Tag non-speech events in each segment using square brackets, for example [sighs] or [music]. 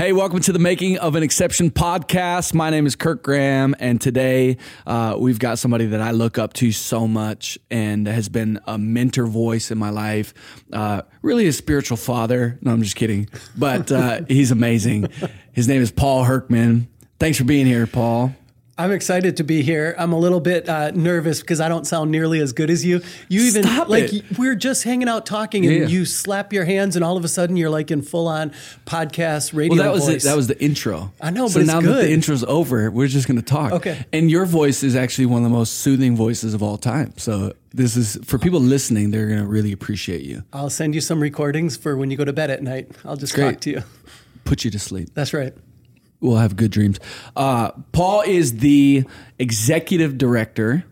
Hey, welcome to the Making of an Exception podcast. My name is Kirk Graham, and today uh, we've got somebody that I look up to so much and has been a mentor voice in my life. Uh, really, a spiritual father. No, I'm just kidding, but uh, [laughs] he's amazing. His name is Paul Hurckman. Thanks for being here, Paul. I'm excited to be here. I'm a little bit uh, nervous because I don't sound nearly as good as you. You even Stop like it. we're just hanging out talking, and Yeah. you slap your hands, and all of a sudden you're like in full on podcast radio Well, that was voice. it. That was the intro. I know, so but it's now that the intro's over, we're just going to talk. Okay. And your voice is actually one of the most soothing voices of all time. So this is for people listening; they're going to really appreciate you. I'll send you some recordings for when you go to bed at night. I'll just Great. talk to you. Put you to sleep. That's right. We'll have good dreams. Uh, Paul is the executive director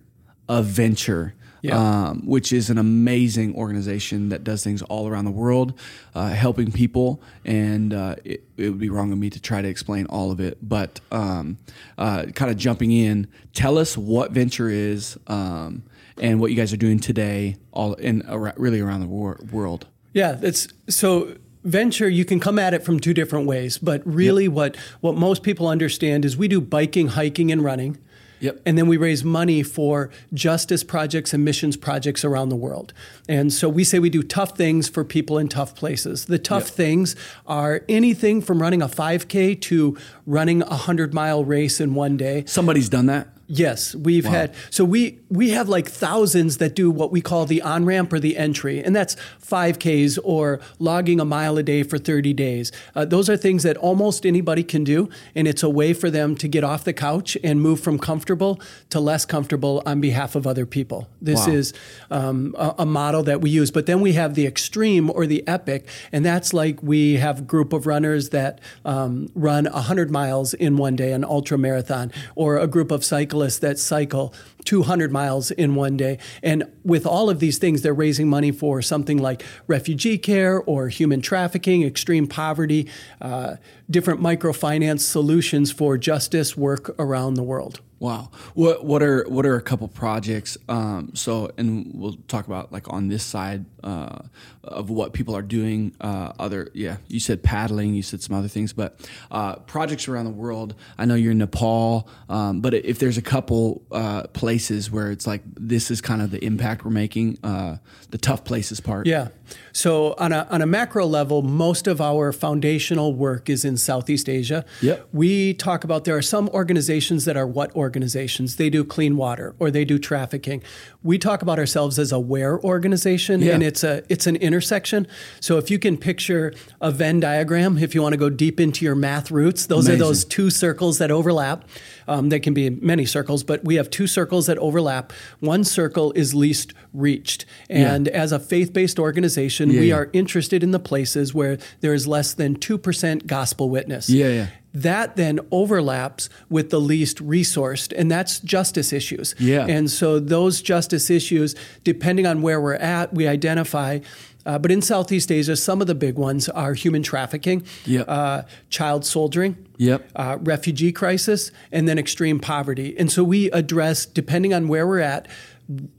of Venture, Yeah. um, which is an amazing organization that does things all around the world, uh, helping people. And uh, it, it would be wrong of me to try to explain all of it, but um, uh, kind of jumping in, tell us what Venture is um, and what you guys are doing today, all in really around the wor- world. Yeah, it's so venture you can come at it from two different ways, but really what what most people understand is we do biking, hiking and running. Yep. And then we raise money for justice projects and missions projects around the world. And so we say we do tough things for people in tough places. The tough Yep. things are anything from running a 5K to running a 100 mile race in one day. Somebody's done that. Yes, we've had so we we have like thousands that do what we call the on ramp or the entry, and that's five Ks or logging a mile a day for thirty days. Uh, those are things that almost anybody can do, and it's a way for them to get off the couch and move from comfortable to less comfortable on behalf of other people. This Wow. is um, a, a model that we use. But then we have the extreme or the epic, and that's like we have a group of runners that um, run 100 miles in one day, an ultra marathon, or a group of cyclists that cycle 200 miles in one day. And with all of these things, they're raising money for something like refugee care or human trafficking, extreme poverty, uh, different microfinance solutions for justice work around the world. Wow. What what are what are a couple projects? Um, so, and we'll talk about like on this side uh, of what people are doing. Uh, other, yeah, you said paddling, you said some other things, but uh, projects around the world. I know you're in Nepal, um, but if there's a couple uh, places where it's like this is kind of the impact we're making, uh, the tough places part. Yeah. So on a on a macro level, most of our foundational work is in Southeast Asia. Yep. We talk about there are some organizations that are what organizations? They do clean water or they do trafficking. We talk about ourselves as a where organization Yeah. and it's a it's an intersection. So if you can picture a Venn diagram, if you want to go deep into your math roots, those Amazing. are those two circles that overlap. Um, they can be many circles, but we have two circles that overlap. One circle is least reached. And as a faith based organization, Yeah, we yeah. are interested in the places where there is less than 2% gospel witness. Yeah, yeah. That then overlaps with the least resourced, and that's justice issues. Yeah. And so those justice issues, depending on where we're at, we identify. Uh, but in Southeast Asia, some of the big ones are human trafficking, Yep. uh, child soldiering, Yep. uh, refugee crisis, and then extreme poverty. And so we address, depending on where we're at,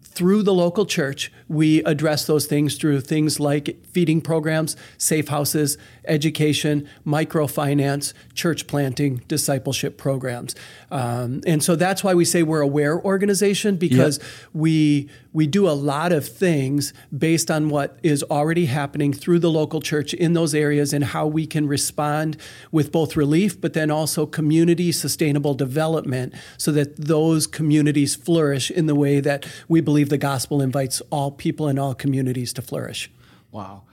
through the local church, we address those things through things like feeding programs, safe houses, education, microfinance, church planting, discipleship programs. Um, and so that's why we say we're a WARE organization because we we do a lot of things based on what is already happening through the local church in those areas and how we can respond with both relief but then also community sustainable development so that those communities flourish in the way that we believe the gospel invites all people in all communities to flourish. Wow.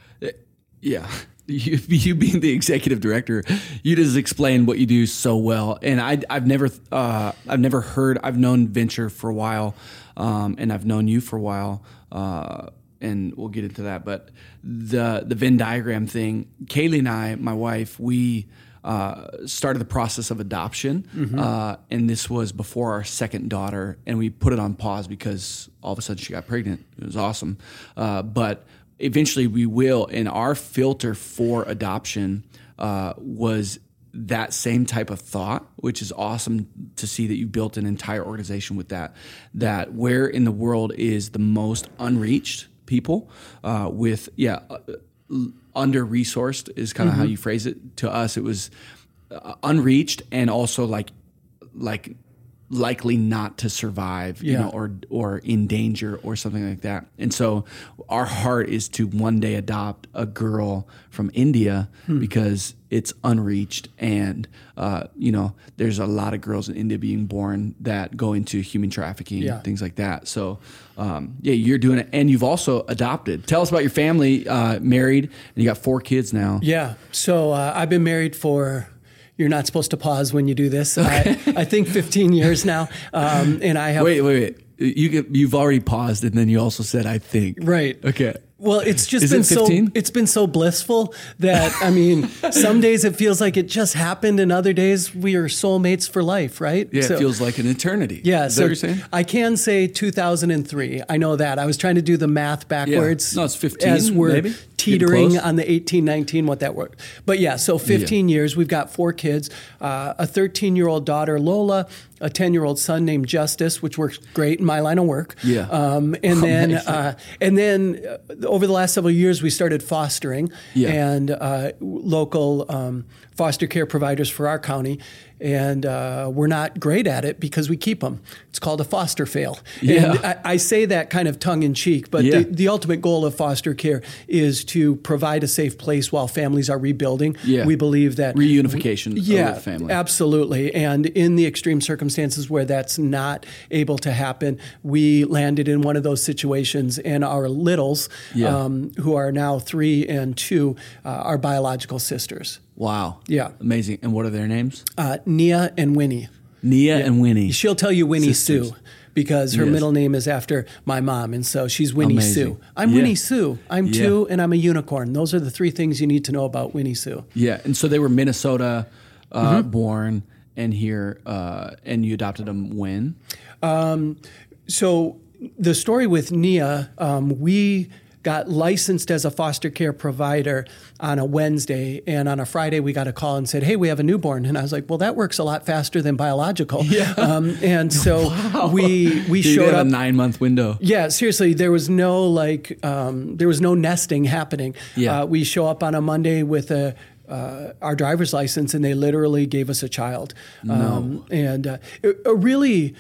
Yeah. [laughs] You, you being the executive director, you just explain what you do so well, and I, I've never, uh, I've never heard. I've known Venture for a while, um, and I've known you for a while, uh, and we'll get into that. But the the Venn diagram thing, Kaylee and I, my wife, we uh, started the process of adoption, uh, and this was before our second daughter, and we put it on pause because all of a sudden she got pregnant. It was awesome, uh, but eventually we will. And our filter for adoption uh, was that same type of thought, which is awesome to see that you built an entire organization with that. That where in the world is the most unreached people uh, with yeah. Uh, under resourced is kind of how you phrase it. To us, it was uh, unreached and also like like likely not to survive, you know, or or in danger or something like that. And so our heart is to one day adopt a girl from India Hmm. because it's unreached and uh, you know there's a lot of girls in India being born that go into human trafficking Yeah. things like that. So um, yeah, you're doing it, and you've also adopted. Tell us about your family. Uh, married, and you got four kids now. Yeah. So uh, I've been married for. You're not supposed to pause when you do this. I, I think 15 years now, um, and I have. Wait, wait, wait. You get, you've already paused, and then you also said, "I think." Right. Okay. Well, it's just Is been it so it's been so blissful that I mean, some days it feels like it just happened, and other days we are soulmates for life, right? Yeah, So- it feels like an eternity. Yeah, Is so that what you're saying? I can say 2003. I know that. I was trying to do the math backwards. No, it's 15 As we're maybe? Teetering on the 18, 19, what that worked. But yeah, so 15 years. We've got four kids uh, a 13 year old daughter, Lola, a 10 year old son named Justice, which works great in my line of work. Yeah. Um, [laughs] and then, uh, and then uh, over the last several years, we started fostering Yeah. and uh, local um, foster care providers for our county. And uh, we're not great at it because we keep them. It's called a foster fail. Yeah. And I, I say that kind of tongue in cheek, but Yeah. the, the ultimate goal of foster care is to provide a safe place while families are rebuilding. Yeah. We believe that Reunification yeah, of the family. absolutely. And in the extreme circumstances where that's not able to happen, we landed in one of those situations, and our littles, Yeah. um, who are now three and two, uh, are biological sisters, Wow. Yeah. Amazing. And what are their names? uh, Nia and Winnie. Nia and Winnie. She'll tell you Winnie Sisters. Sue because her Yes. middle name is after my mom, and so she's Winnie Amazing. Sue. I'm Yeah. Winnie Sue. I'm Yeah. two, and I'm a unicorn. Those are the three things you need to know about Winnie Sue. Yeah. And so they were Minnesota uh, Mm-hmm. born and here, uh, and you adopted them when? So the story with Nia, um, we got licensed as a foster care provider on a Wednesday, and on a Friday we got a call and said, "Hey, we have a newborn." And I was like, "Well, that works a lot faster than biological." [laughs] Yeah. Um, and so [laughs] we we So you showed up. a nine month window. Yeah, seriously, there was no like, um, there was no nesting happening. Yeah. Uh, we show up on a Monday with a. Uh, our driver's license, and they literally gave us a child. Um, and uh, a really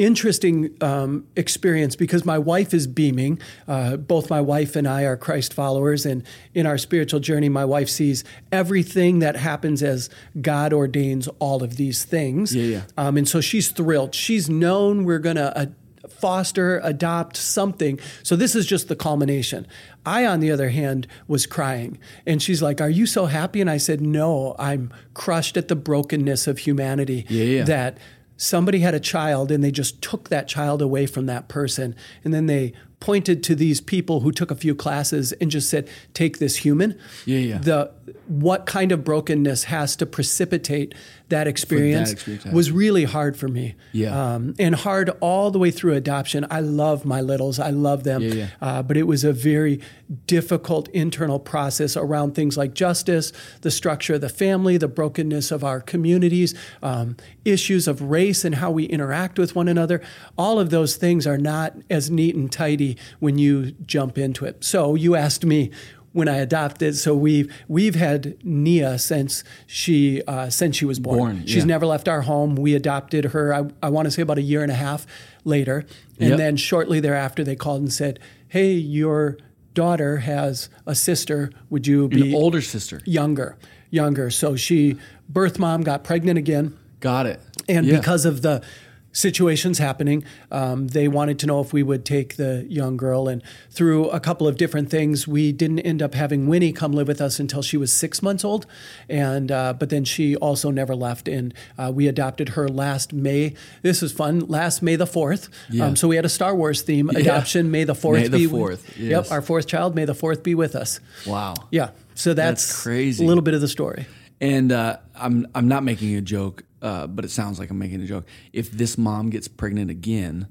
interesting um, experience because my wife is beaming. Uh, both my wife and I are Christ followers, and in our spiritual journey, my wife sees everything that happens as God ordains all of these things. Yeah, yeah. Um, and so she's thrilled. She's known we're going to uh, foster, adopt something. So this is just the culmination. I, on the other hand, was crying. And she's like, Are you so happy? And I said, No, I'm crushed at the brokenness of humanity. Yeah, yeah. That somebody had a child and they just took that child away from that person. And then they pointed to these people who took a few classes and just said, Take this human. Yeah, yeah. The what kind of brokenness has to precipitate that experience, experience was really hard for me. Yeah. Um, and hard all the way through adoption. I love my littles. I love them. Yeah, yeah. Uh, but it was a very difficult internal process around things like justice, the structure of the family, the brokenness of our communities, um, issues of race and how we interact with one another. All of those things are not as neat and tidy when you jump into it. So you asked me when I adopted. So we've we've had Nia since she uh, since she was born. Born, She's yeah. never left our home. We adopted her. I, I want to say about a year and a half later, and Yep. then shortly thereafter they called and said, "Hey, your daughter has a sister. Would you be An older sister. younger?" Younger. So she birth mom got pregnant again. Got it. And Yeah. because of the situations happening, um, they wanted to know if we would take the young girl. And through a couple of different things, we didn't end up having Winnie come live with us until she was six months old. And uh, but then she also never left, and uh, we adopted her last May. This is fun. Last May the fourth. Yeah. Um, so we had a Star Wars theme adoption. May the fourth May the be 4th, yes. Yep, our fourth child. May the fourth be with us. Wow. Yeah. So that's, That's crazy. A little bit of the story. And uh, I'm I'm not making a joke, uh, but it sounds like I'm making a joke. If this mom gets pregnant again,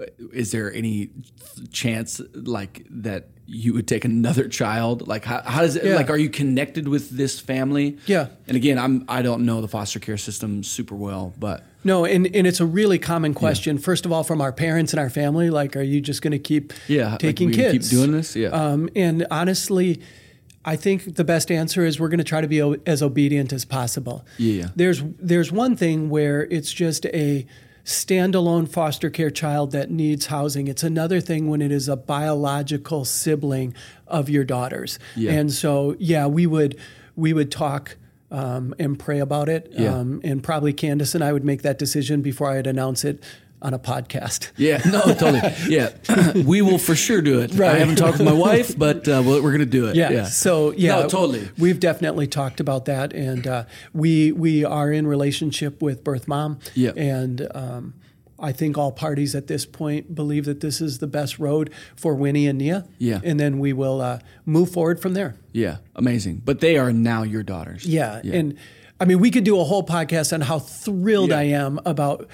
uh, is there any chance like that you would take another child? Like how, how does it Yeah. like are you connected with this family? Yeah. And again, I'm I don't know the foster care system super well, but No, and, and it's a really common question. First of all, from our parents and our family, like, are you just going to keep Yeah, like, taking we gonna keep kids? doing this? Yeah. Um, and honestly, I think the best answer is we're going to try to be o- as obedient as possible. Yeah. There's there's one thing where it's just a standalone foster care child that needs housing. It's another thing when it is a biological sibling of your daughter's. Yeah. And so yeah, we would we would talk um, and pray about it. Yeah. Um, and probably Candace and I would make that decision before I'd announce it on a podcast. Yeah, [laughs] no, totally. Yeah, we will for sure do it. I haven't talked with my [laughs] wife, but uh, we're, going to do it. Yeah. yeah. So yeah, No, totally. We've definitely talked about that, and uh, we we are in relationship with Birth Mom. Yeah. And um, I think all parties at this point believe that this is the best road for Winnie and Nia. Yeah. And then we will uh, move forward from there. Yeah, amazing. But they are now your daughters. Yeah. And I mean, we could do a whole podcast on how thrilled Yeah. I am about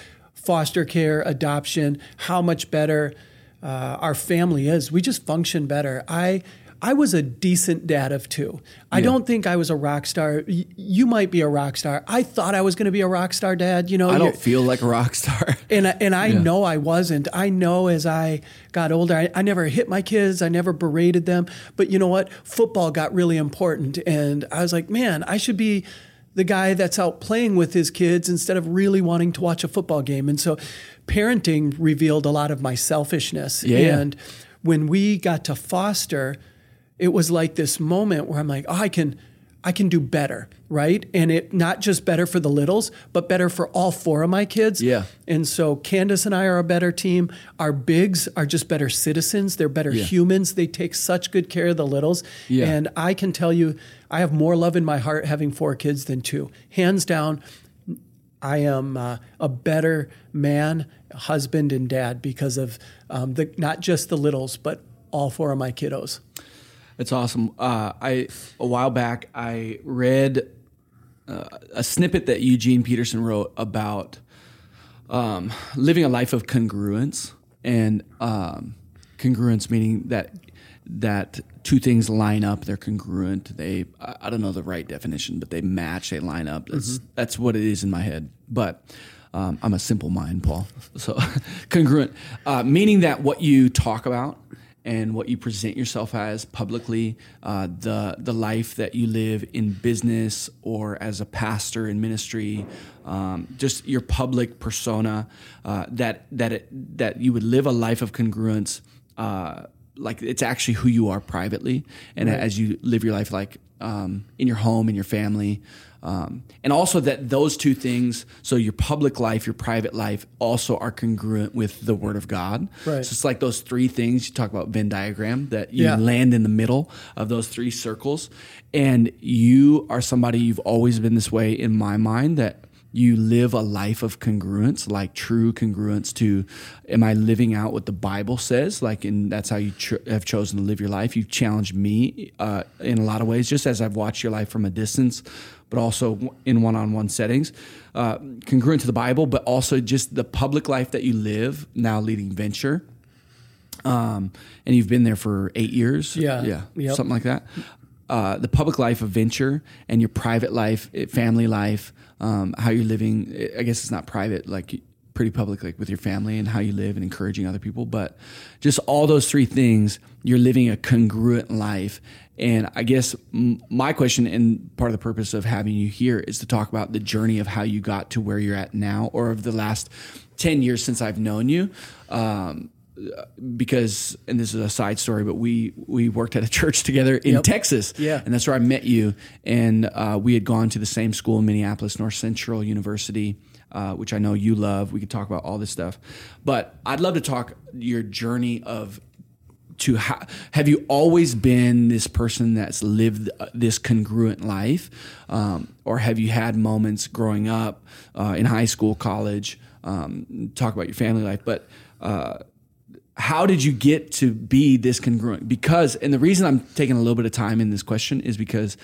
foster care, adoption, how much better uh, our family is. We just function better. I. I was a decent dad of two. I Yeah. don't think I was a rock star. Y- You might be a rock star. I thought I was going to be a rock star dad. You know, I don't feel like a rock star. [laughs] and I, and I Yeah. know I wasn't. I know as I got older, I, I never hit my kids. I never berated them. But you know what? Football got really important, and I was like, man, I should be the guy that's out playing with his kids instead of really wanting to watch a football game. And so, parenting revealed a lot of my selfishness. Yeah. And when we got to foster, it was like this moment where I'm like, oh, I can. I can do better, right? And it not just better for the littles, but better for all four of my kids. Yeah. And so Candace and I are a better team. Our bigs are just better citizens. They're better Yeah. humans. They take such good care of the littles. Yeah. And I can tell you, I have more love in my heart having four kids than two. Hands down, I am uh, a better man, husband, and dad because of um, the not just the littles, but all four of my kiddos. It's awesome. Uh, I a while back I read uh, a snippet that Eugene Peterson wrote about um, living a life of congruence, and um, congruence meaning that that two things line up. They're congruent. They I don't know the right definition, but they match. They line up. That's that's what it is in my head. But um, I'm a simple mind, Paul. So [laughs] congruent, uh, meaning that what you talk about and what you present yourself as publicly, uh, the the life that you live in business or as a pastor in ministry, um, just your public persona, uh, that that it, that you would live a life of congruence, uh, like it's actually who you are privately, and as you live your life, like um, in your home, in your family. Um, and also that those two things, so your public life, your private life, also are congruent with the Word of God. Right. So it's like those three things you talk about Venn diagram that you Yeah. land in the middle of those three circles, and you are somebody you've always been this way in my mind that you live a life of congruence, like true congruence to, am I living out what the Bible says? Like, and that's how you ch- have chosen to live your life. You've challenged me uh, in a lot of ways, just as I've watched your life from a distance, but also in one-on-one settings, uh, congruent to the Bible, but also just the public life that you live now, leading venture. Um, and you've been there for eight years. Yeah. yeah, Yep. something like that. Uh, the public life of venture and your private life, eh, family life, um, how you're living. eh, I guess it's not private, like pretty public, like with your family and how you live and encouraging other people. But just all those three things, you're living a congruent life. And I guess my question and part of the purpose of having you here is to talk about the journey of how you got to where you're at now, or of the last ten years since I've known you. Um, because and this is a side story but we we worked at a [laughs] church together in Yep. texas Yeah. and that's where i met you and uh, we had gone to the same school in minneapolis north central university uh, which i know you love. We could talk about all this stuff. But i'd love to talk your journey of to ha- have you always been this person that's lived uh, this congruent life? Um, or have you had moments growing up uh, in high school college? Um, talk about your family life. But uh, how did you get to be this congruent? Because and the reason i'm taking a little bit of time in this question is because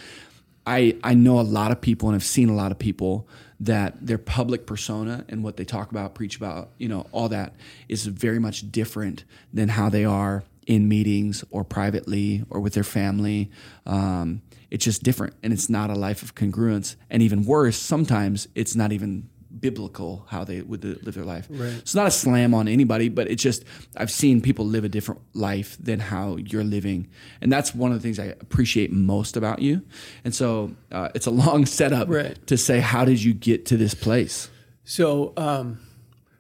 i i know a lot of people and I've seen a lot of people that their public persona and what they talk about preach about you know all that is very much different than how they are in meetings or privately or with their family. Um, it's just different and it's not a life of congruence. And even worse sometimes it's not even biblical how they would live their life. Right. It's not a slam on anybody, but it's just I've seen people live a different life than how you're living, and that's one of the things I appreciate most about you. And so uh, it's a long setup Right. to say how did you get to this place? So, um,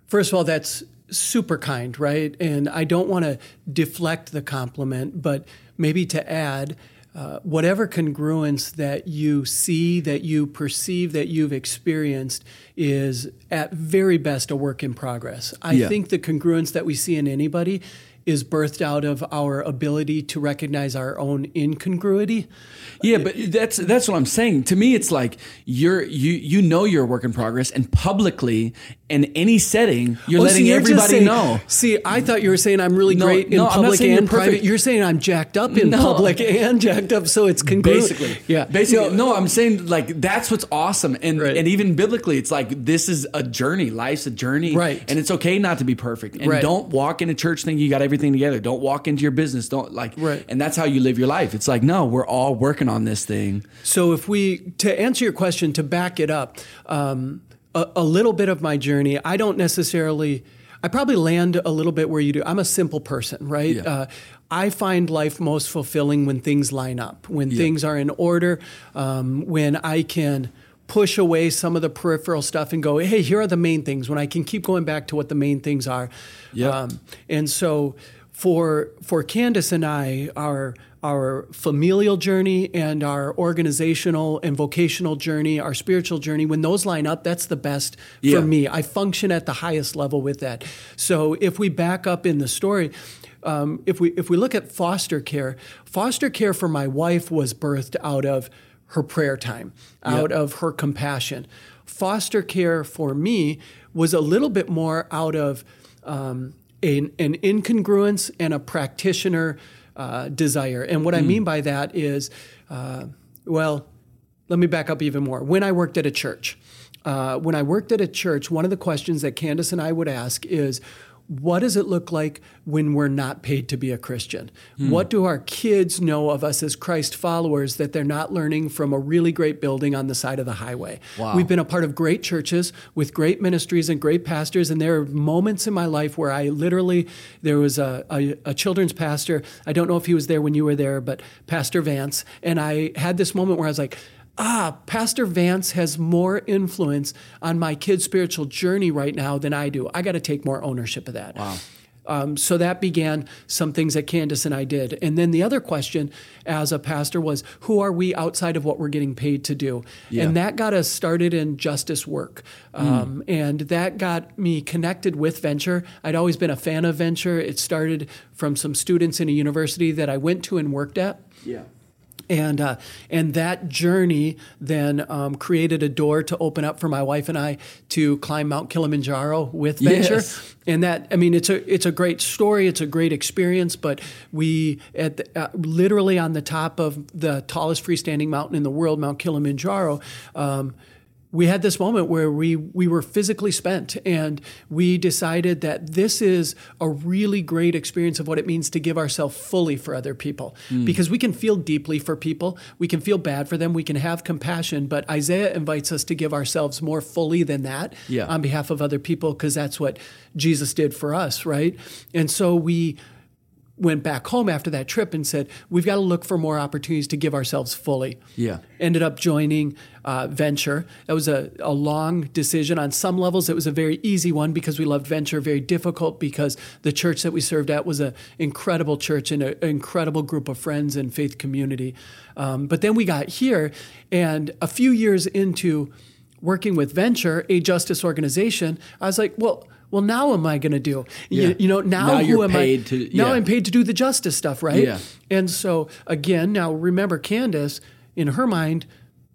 first of all, that's super kind, right? And I don't want to deflect the compliment, but maybe to add, uh, whatever congruence that you see, that you perceive, that you've experienced is at very best a work in progress. I Yeah. think the congruence that we see in anybody is birthed out of our ability to recognize our own incongruity. Yeah, but that's that's what I'm saying. To me, it's like you're you you know you're a work in progress, and publicly in any setting, you're Oh, letting see, everybody saying- know. See, I thought you were saying I'm really No, great in no, public and private. You're saying I'm jacked up in No. public and jacked up, so it's congruent. Basically, yeah. Basically, no, I'm saying like that's what's awesome, and Right. and even biblically, it's like this is a journey. Life's a journey, Right. And it's okay not to be perfect. And Right. don't walk into church thinking you got everything together. Don't walk into your business. Don't like, Right. And that's how you live your life. It's like no, we're all working on this thing. So if we to answer your question, to back it up, um, a, a little bit of my journey, I don't necessarily. I probably land a little bit where you do. I'm a simple person, right? Yeah. Uh, I find life most fulfilling when things line up, when things are in order, um, when I can push away some of the peripheral stuff and go, hey, here are the main things, when I can keep going back to what the main things are. Yeah. Um, and so for for Candace and I, our our familial journey and our organizational and vocational journey, our spiritual journey, when those line up, that's the best Yeah. for me. I function at the highest level with that. So if we back up in the story, um, if we if we look at foster care, foster care for my wife was birthed out of her prayer time, out of her compassion. Foster care for me was a little bit more out of um, an, an incongruence and a practitioner uh, desire. And what I mean by that is, uh, well, let me back up even more. When I worked at a church, uh, when I worked at a church, one of the questions that Candace and I would ask is, what does it look like when we're not paid to be a Christian? Hmm. What do our kids know of us as Christ followers that they're not learning from a really great building on the side of the highway? Wow. We've been a part of great churches with great ministries and great pastors, and there are moments in my life where I literally, there was a, a, a children's pastor. I don't know if he was there when you were there, but Pastor Vance. And I had this moment where I was like, ah, Pastor Vance has more influence on my kid's spiritual journey right now than I do. I got to take more ownership of that. Wow. Um, so that began some things that Candace and I did. And then the other question as a pastor was, who are we outside of what we're getting paid to do? Yeah. And that got us started in justice work. Um, And that got me connected with Venture. I'd always been a fan of Venture. It started from some students in a university that I went to and worked at Yeah. And uh, and that journey then um, created a door to open up for my wife and I to climb Mount Kilimanjaro with Venture. Yes. And that I mean, it's a it's a great story. It's a great experience. But we at the, uh, literally on the top of the tallest freestanding mountain in the world, Mount Kilimanjaro. Um, we had this moment where we we were physically spent and we decided that this is a really great experience of what it means to give ourselves fully for other people. Hmm. Because we can feel deeply for people we can feel bad for them we can have compassion but Isaiah invites us to give ourselves more fully than that Yeah. on behalf of other people because that's what Jesus did for us right? And so we went back home after that trip and said we've got to look for more opportunities to give ourselves fully Yeah. ended up joining uh, Venture. That was a, a long decision. On some levels, it was a very easy one because we loved Venture. Very difficult because the church that we served at was an incredible church and a- an incredible group of friends and faith community. Um, but then we got here, and a few years into working with Venture, a justice organization, I was like, well. Well, now am I going to do? You- Yeah. You, know, now, Now who am paid I? to- now. I'm paid to do the justice stuff, right? Yeah. And so again, now remember Candace, in her mind,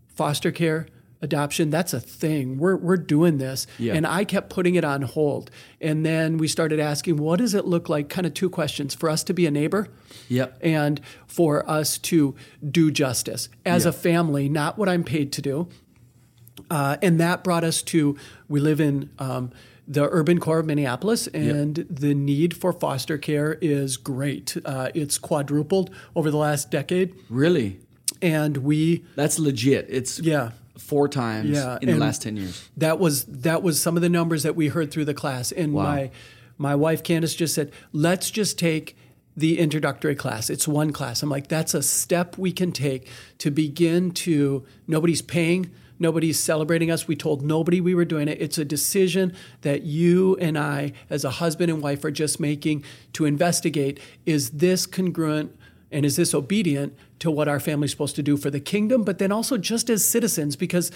foster care, adoption, that's a thing. We're we're doing this. Yeah. And I kept putting it on hold. And then we started asking, what does it look like? Kind of two questions. For us to be a neighbor Yep. and for us to do justice as Yeah. a family, not what I'm paid to do. Uh, and that brought us to we live in um, the urban core of Minneapolis, and the need for foster care is great. Uh, it's quadrupled over the last decade, Really? and we That's legit. It's yeah four times Yeah, in the last ten years. that was that was some of the numbers that we heard through the class and Wow. my my wife Candace just said let's just take the introductory class it's one class i'm like that's a step we can take to begin to nobody's paying nobody's celebrating us we told nobody we were doing it it's a decision that you and i as a husband and wife are just making to investigate is this congruent and is this obedient to what our family's supposed to do for the kingdom but then also just as citizens because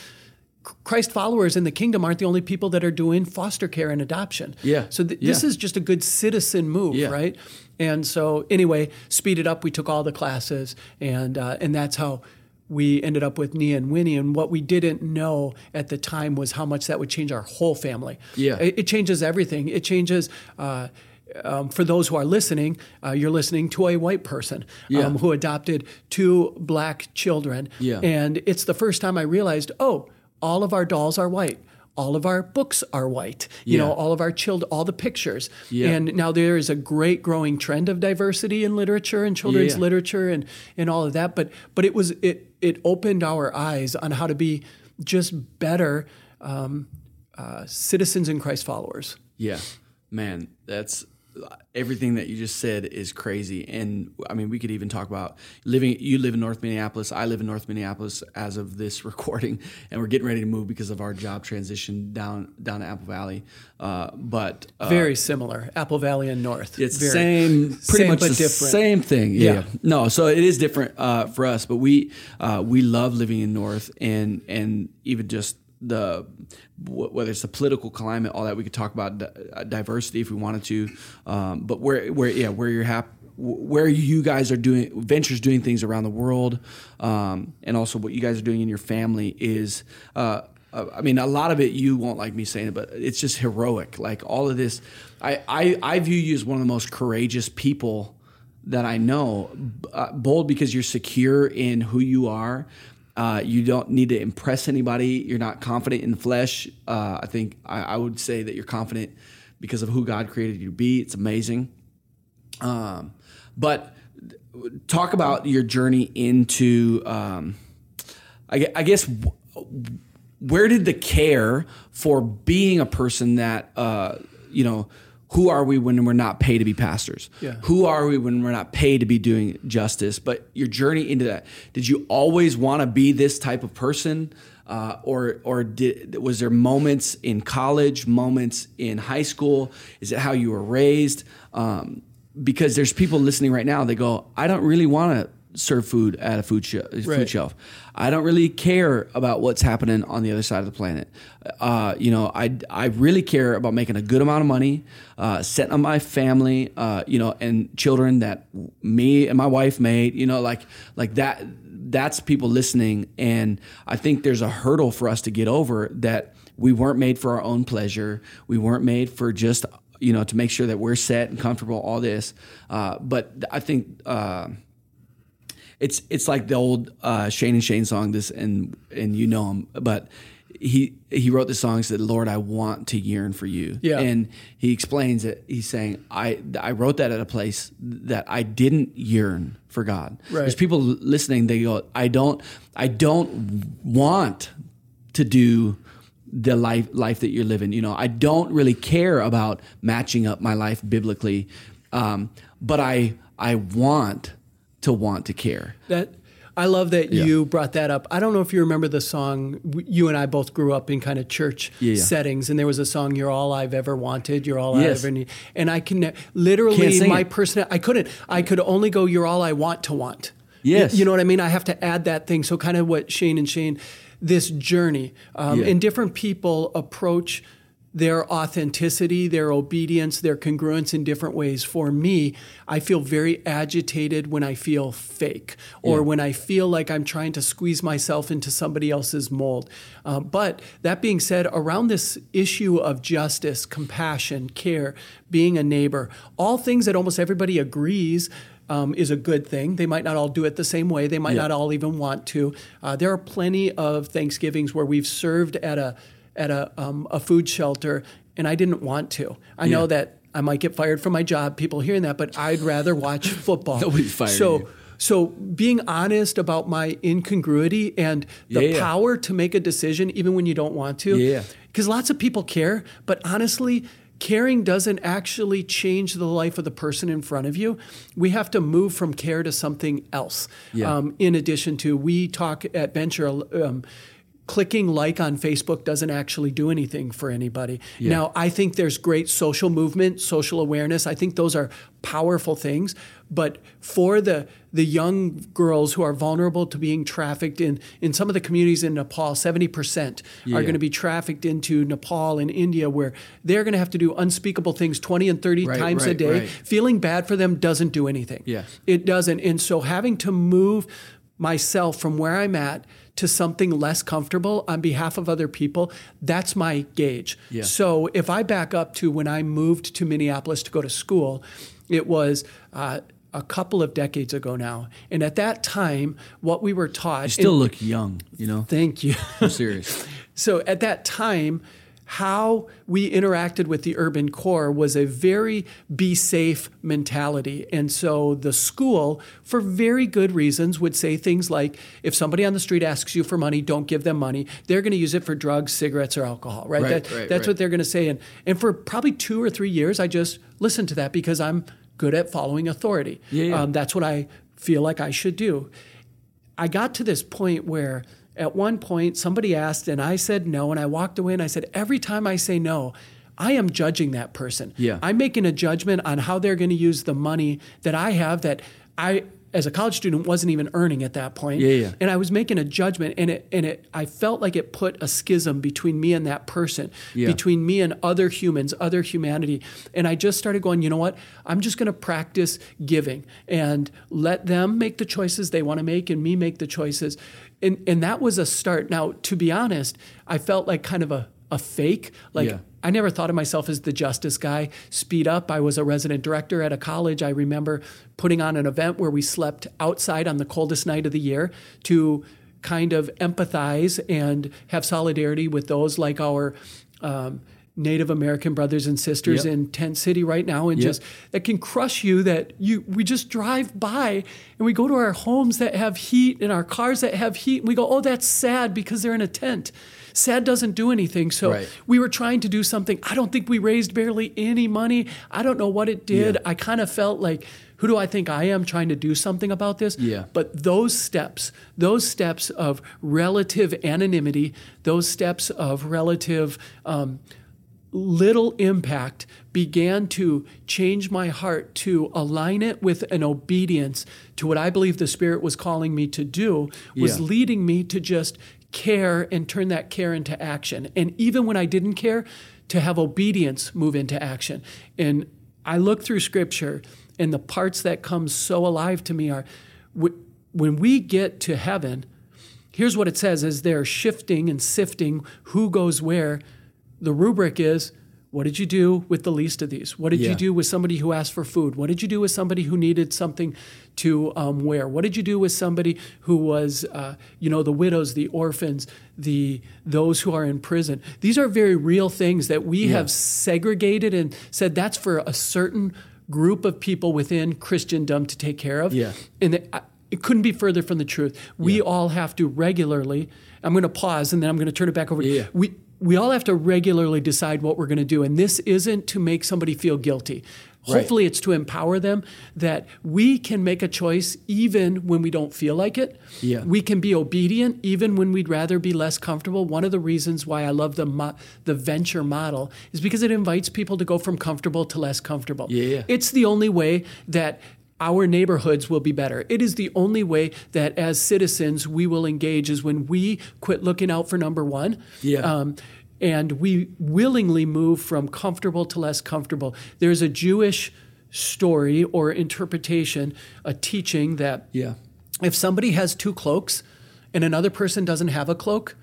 Christ followers in the kingdom aren't the only people that are doing foster care and adoption. Yeah. So th- this is just a good citizen move, Yeah. right? And so anyway, speed it up. We took all the classes, and uh, and that's how we ended up with Nia and Winnie. And what we didn't know at the time was how much that would change our whole family. Yeah. It, it changes everything. It changes. Uh, um, for those who are listening, uh, you're listening to a white person Yeah. um, who adopted two black children. Yeah. And it's the first time I realized, oh, all of our dolls are white. All of our books are white. You Yeah. know, all of our children, all the pictures. Yeah. And now there is a great growing trend of diversity in literature and children's Yeah. literature and, and all of that. But but it was it it opened our eyes on how to be just better um, uh, citizens and Christ followers. Yeah, man, that's everything that you just said is crazy. And I mean, we could even talk about living. You live in North Minneapolis. I live in North Minneapolis as of this [laughs] recording, and we're getting ready to move because of our job transition down down to Apple Valley. Uh, but uh, Very similar, Apple Valley and North. it's Very- same, pretty same much the different. same thing. Yeah. Yeah. No, so it is different uh, for us, but we uh, we love living in North, and and even just the whether it's the political climate, all that we could talk about uh, diversity if we wanted to, um, but where where yeah where you're happy. Where you guys are doing ventures, doing things around the world, um, and also what you guys are doing in your family is uh, uh, I mean, a lot of it you won't like me saying it, but it's just heroic. Like all of this, I, I, I view you as one of the most courageous people that I know. Uh, bold because you're secure in who you are. Uh, you don't need to impress anybody. You're not confident in the flesh. Uh, I think I, I would say that you're confident because of who God created you to be. It's amazing. Um, but talk about your journey into, um, I, I guess, where did the care for being a person that, uh, you know, who are we when we're not paid to be pastors? Yeah. Who are we when we're not paid to be doing justice? But your journey into that, did you always want to be this type of person? Uh, or or did, was there moments in college, moments in high school? Is it how you were raised? Um, because there's people listening right now. They go, I don't really want to serve food at a food, sh- food Right. shelf. I don't really care about what's happening on the other side of the planet. Uh, you know, I, I really care about making a good amount of money, uh, setting up my family, uh, you know, and children that me and my wife made. You know, like like that. That's people listening, and I think there's a hurdle for us to get over that we weren't made for our own pleasure. We weren't made for just you know to make sure that we're set and comfortable. All this, uh, but I think. It's it's like the old uh, Shane and Shane song. This and and you know him, but he he wrote the song. Said, "Lord, I want to yearn for you." Yeah. and he explains it. He's saying, "I I wrote that at a place that I didn't yearn for God." Right. There's people listening. They go, "I don't I don't want to do." the life life that you're living you know i don't really care about matching up my life biblically um, but i i want to want to care That I love that you brought that up. I don't know if you remember the song. You and I both grew up in kind of church Yeah, yeah. settings, and there was a song, "You're all I've ever wanted." You're all Yes. I ever need, and I can literally my it. person. I couldn't. I could only go. You're all I want to want. Yes. You know what I mean? I have to add that thing. So kind of what Shane and Shane, this journey, um, Yeah. and different people approach their authenticity, their obedience, their congruence in different ways. For me, I feel very agitated when I feel fake or Yeah. when I feel like I'm trying to squeeze myself into somebody else's mold. Uh, but that being said, around this issue of justice, compassion, care, being a neighbor, all things that almost everybody agrees. Um, is a good thing. They might not all do it the same way. They might Yeah. not all even want to. Uh, there are plenty of Thanksgivings where we've served at a at a um, a food shelter, and I didn't want to. I know that I might get fired from my job. People hearing that, but I'd rather watch [laughs] football. Nobody's firing so, you. So being honest about my incongruity and the Yeah, yeah. power to make a decision even when you don't want to. Yeah. Because lots of people care, but honestly, caring doesn't actually change the life of the person in front of you. We have to move from care to something else. Yeah. Um, in addition to, we talk at Venture. Um, Clicking like on Facebook doesn't actually do anything for anybody. Now, I think there's great social movement, social awareness. I think those are powerful things. But for the the young girls who are vulnerable to being trafficked in in some of the communities in Nepal, seventy percent are going to be trafficked into Nepal and India, where they're going to have to do unspeakable things twenty and thirty Right, times a day. right. Feeling bad for them doesn't do anything. Yeah. It doesn't. And so having to move myself from where I'm at to something less comfortable on behalf of other people, that's my gauge. Yeah. So if I back up to when I moved to Minneapolis to go to school, it was uh, a couple of decades ago now. And at that time, what we were taught. You still and- look young, you know? Thank you. I'm serious. [laughs] So at that time, how we interacted with the urban core was a very be safe mentality. And so the school, for very good reasons, would say things like if somebody on the street asks you for money, don't give them money. They're going to use it for drugs, cigarettes, or alcohol, right? Right, That- right, that's right. what they're going to say. And, and for probably two or three years, I just listened to that because I'm good at following authority. Yeah, yeah. Um, that's what I feel like I should do. I got to this point where at one point somebody asked and I said no and I walked away and I said every time I say no I am judging that person. Yeah. I'm making a judgment on how they're going to use the money that I have that I as a college student wasn't even earning at that point. Yeah, yeah. And I was making a judgment and it and it I felt like it put a schism between me and that person, Yeah. between me and other humans, other humanity. And I just started going, you know what? I'm just going to practice giving and let them make the choices they want to make and me make the choices. And and that was a start. Now, to be honest, I felt like kind of a a fake. Like Yeah. I never thought of myself as the justice guy. Speed up. I was a resident director at a college. I remember putting on an event where we slept outside on the coldest night of the year to kind of empathize and have solidarity with those like our um, Native American brothers and sisters Yep. in Tent City right now, and Yep. just that can crush you. That you we just drive by and we go to our homes that have heat and our cars that have heat, and we go, oh, that's sad because they're in a tent. Sad doesn't do anything. So Right. we were trying to do something. I don't think we raised barely any money. I don't know what it did. Yeah. I kind of felt like, who do I think I am trying to do something about this? Yeah. But those steps, those steps of relative anonymity, those steps of relative um, little impact began to change my heart to align it with an obedience to what I believe the Spirit was calling me to do, was Yeah. leading me to just care and turn that care into action. And even when I didn't care, to have obedience move into action. And I look through scripture, and the parts that come so alive to me are when we get to heaven, here's what it says as they're shifting and sifting who goes where. The rubric is what did you do with the least of these? What did Yeah. you do with somebody who asked for food? What did you do with somebody who needed something to um, wear? What did you do with somebody who was, uh, you know, the widows, the orphans, the those who are in prison? These are very real things that we have segregated and said that's for a certain group of people within Christendom to take care of. Yeah. And it, I- it couldn't be further from the truth. We all have to regularly. I'm going to pause and then I'm going to turn it back over. to Yeah. We we all have to regularly decide what we're going to do, and this isn't to make somebody feel guilty. Right. Hopefully, it's to empower them that we can make a choice even when we don't feel like it. Yeah. We can be obedient even when we'd rather be less comfortable. One of the reasons why I love the mo- the venture model is because it invites people to go from comfortable to less comfortable. Yeah, yeah. It's the only way that our neighborhoods will be better. It is the only way that as citizens we will engage is when we quit looking out for number one. Yeah. Um, and we willingly move from comfortable to less comfortable. There's a Jewish story or interpretation, a teaching that Yeah. if somebody has two cloaks and another person doesn't have a cloak,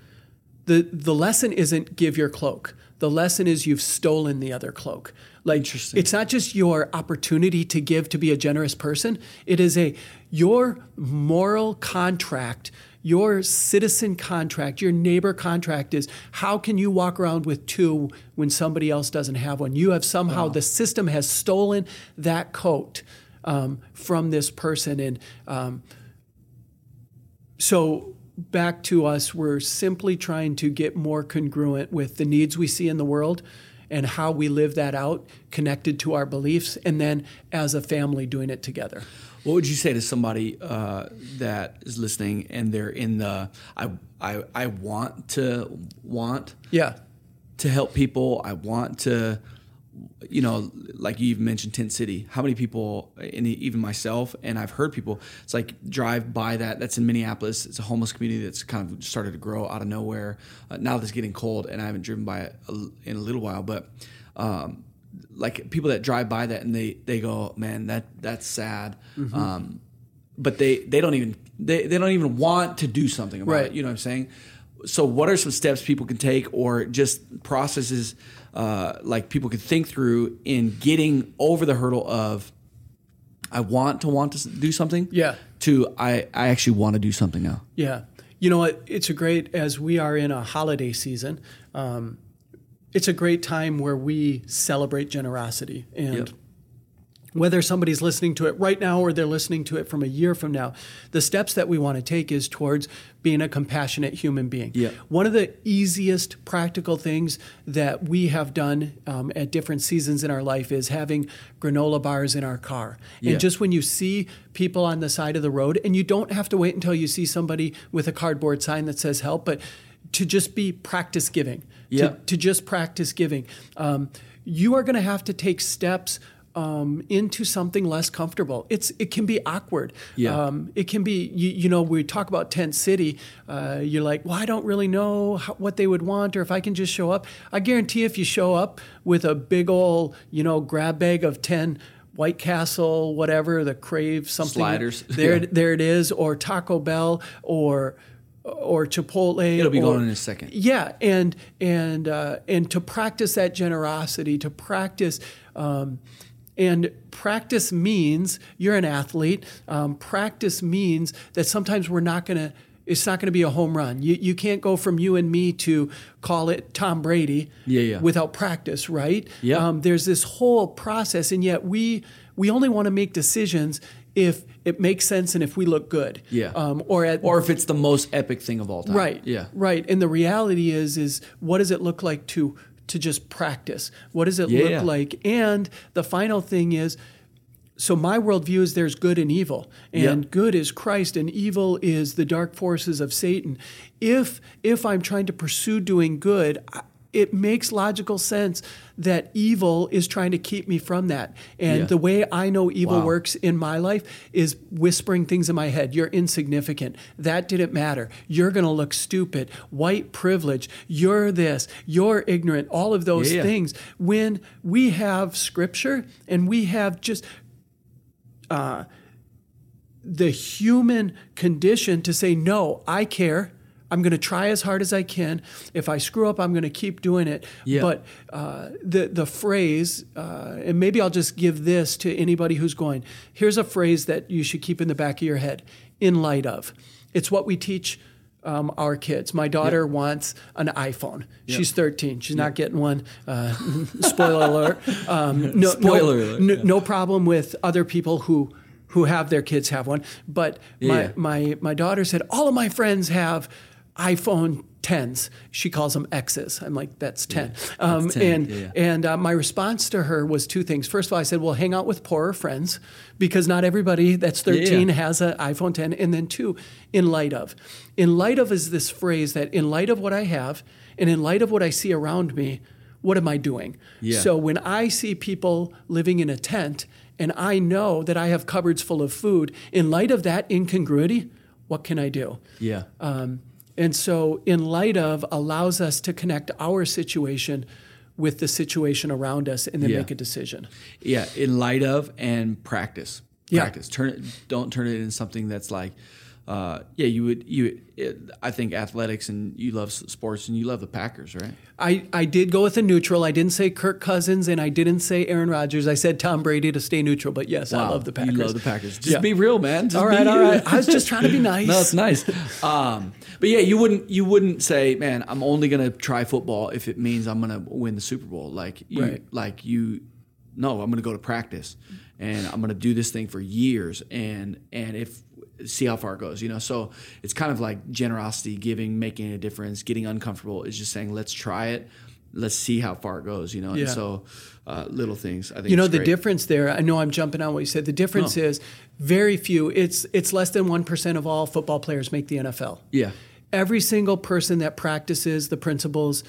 the the lesson isn't give your cloak. The lesson is you've stolen the other cloak. Like Interesting. it's not just your opportunity to give to be a generous person. It is a your moral contract, your citizen contract, your neighbor contract is how can you walk around with two when somebody else doesn't have one? You have somehow the system has stolen that coat. um, from this person. And um, so back to us, we're simply trying to get more congruent with the needs we see in the world and how we live that out, connected to our beliefs, and then as a family doing it together. What would you say to somebody uh, that is listening and they're in the I, I I want to want Yeah. to help people. I want to, you know, like you even mentioned Tent City. How many people, and even myself, and I've heard people, it's like drive by that. That's in Minneapolis. It's a homeless community that's kind of started to grow out of nowhere. Uh, now that it's getting cold, and I haven't driven by it in a little while, but. Um, like people that drive by that and they, they go, man, that that's sad. Um, but they, they don't even they, they don't even want to do something about Right. it. You know what I'm saying? So, what are some steps people can take, or just processes uh, like people could think through in getting over the hurdle of I want to want to do something, Yeah. to I I actually want to do something now. Yeah. You know what? It's a great, as we are in a holiday season, um, it's a great time where we celebrate generosity. And Yep. Whether somebody's listening to it right now or they're listening to it from a year from now, the steps that we want to take is towards being a compassionate human being. Yep. One of the easiest practical things that we have done um, at different seasons in our life is having granola bars in our car. Yeah. And just when you see people on the side of the road, and you don't have to wait until you see somebody with a cardboard sign that says help, but to just be practice giving, Yeah. to, to just practice giving. Um, you are going to have to take steps um, into something less comfortable. It's it can be awkward. Yeah. Um, it can be you, you know we talk about tent city. Uh, you're like, well, I don't really know how, what they would want or if I can just show up. I guarantee if you show up with a big old you know grab bag of ten. White Castle, whatever the crave something Sliders. [laughs] There, Yeah. there it is, or Taco Bell, or or Chipotle. It'll be or- going in a second. yeah, and and uh, and to practice that generosity, to practice. Um, and practice means you're an athlete. Um, practice means that sometimes we're not going to. It's not going to be a home run. You you can't go from you and me to call it Tom Brady. Yeah, yeah. Without practice, right? Yeah. Um, there's this whole process, and yet we we only want to make decisions if it makes sense and if we look good. Yeah. Um, or at Or if it's the most epic thing of all time. Right. Yeah. Right. And the reality is, is what does it look like to to just practice? What does it Yeah, look like? And the final thing is, so my worldview is there's good and evil, and Yep. good is Christ, and evil is the dark forces of Satan. If if I'm trying to pursue doing good. It makes logical sense that evil is trying to keep me from that. And Yeah. the way I know evil Wow. works in my life is whispering things in my head. You're insignificant. That didn't matter. You're going to look stupid. White privilege. You're this. You're ignorant. All of those yeah. things. When we have scripture and we have just uh, the human condition to say, no, I care. I'm going to try as hard as I can. If I screw up, I'm going to keep doing it. Yeah. But uh, the the phrase, uh, and maybe I'll just give this to anybody who's going. Here's a phrase that you should keep in the back of your head. In light of, it's what we teach. Um, our kids. My daughter wants an iPhone. She's 13. She's not getting one. Uh, [laughs] spoiler alert. Um, no, Spoiler no, alert, no, yeah. no problem with other people who who have their kids have one. But my Yeah. my my daughter said all of my friends have iPhone 10s. She calls them X's. I'm like, that's 10. Um, 10, and yeah, yeah. and uh, my response to her was two things. First of all, I said, well, hang out with poorer friends because not everybody that's 13 Yeah. has an iPhone 10. And then two, in light of. In light of is this phrase that in light of what I have and in light of what I see around me, what am I doing? Yeah. So when I see people living in a tent and I know that I have cupboards full of food, in light of that incongruity, what can I do? Yeah. Um, and so, in light of, allows us to connect our situation with the situation around us and then Yeah. make a decision. Yeah, in light of and practice. Yeah. Practice. Turn it. Don't turn it into something that's like, uh, yeah, you would. You, it, I think athletics and you love sports and you love the Packers, right? I, I did go with a neutral. I didn't say Kirk Cousins and I didn't say Aaron Rodgers. I said Tom Brady to stay neutral. But yes, I love the Packers. You love the Packers. Just Yeah. be real, man. Just all right, all right. I was just trying to be [laughs] nice. no, it's nice. Um, but yeah, you wouldn't. You wouldn't say, man, I'm only gonna try football if it means I'm gonna win the Super Bowl. Like you, Right. like you. No, I'm gonna go to practice, and I'm going to do this thing for years, and and if see how far it goes, you know. So it's kind of like generosity, giving, making a difference, getting uncomfortable is just saying, let's try it, let's see how far it goes, you know. Yeah. And so uh, little things, I think. You know the great. difference there. I know I'm jumping on what you said. The difference No. is very few. It's it's less than one percent of all football players make the NFL. Yeah, Every single person that practices the principles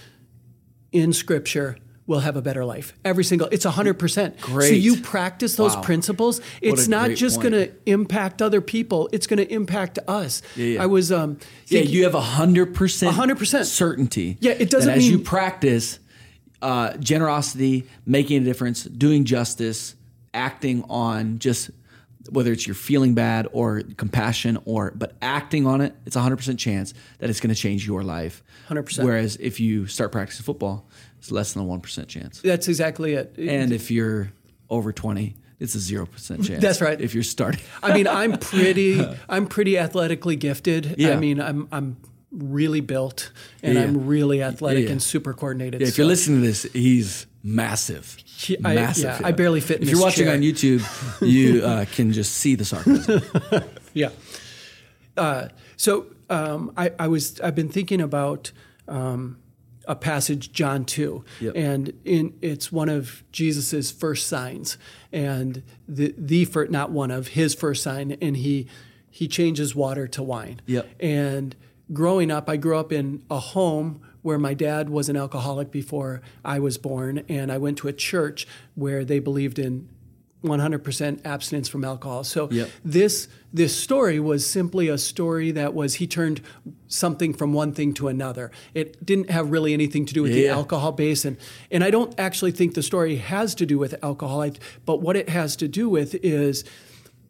in Scripture will have a better life. Every single. It's hundred percent. Great. So you practice those Wow. principles. It's not just going to impact other people. It's going to impact us. yeah. I was um. yeah. You have a hundred percent, 100%. certainty. Yeah, it doesn't that as you practice uh, generosity, making a difference, doing justice, acting on just whether it's you're feeling bad or compassion or but acting on it, it's a hundred percent chance that it's going to change your life. 100%. Whereas if you start practicing football, it's less than a one percent chance. That's exactly it. And if you're over twenty, it's a zero percent chance. [laughs] That's right. If you're starting. [laughs] I mean, I'm pretty, [laughs] I'm pretty athletically gifted. Yeah. I mean, I'm, I'm really built, and Yeah. I'm really athletic Yeah. and super coordinated. Yeah, if so- you're listening to this, he's massive. I- massive. yeah, I barely fit in If you're watching chair. on YouTube, you uh, can just see the sarcasm. yeah. Uh, so um, I, I was, I've been thinking about um, a passage, John two, Yep. and in it's one of Jesus's first signs, and the the first, not one of his first sign, and he he changes water to wine. Yep. And growing up, I grew up in a home where my dad was an alcoholic before I was born, and I went to a church where they believed in 100% abstinence from alcohol. So Yep. this this story was simply a story that was he turned something from one thing to another. It didn't have really anything to do with the alcohol base, and and I don't actually think the story has to do with alcohol. I, but what it has to do with is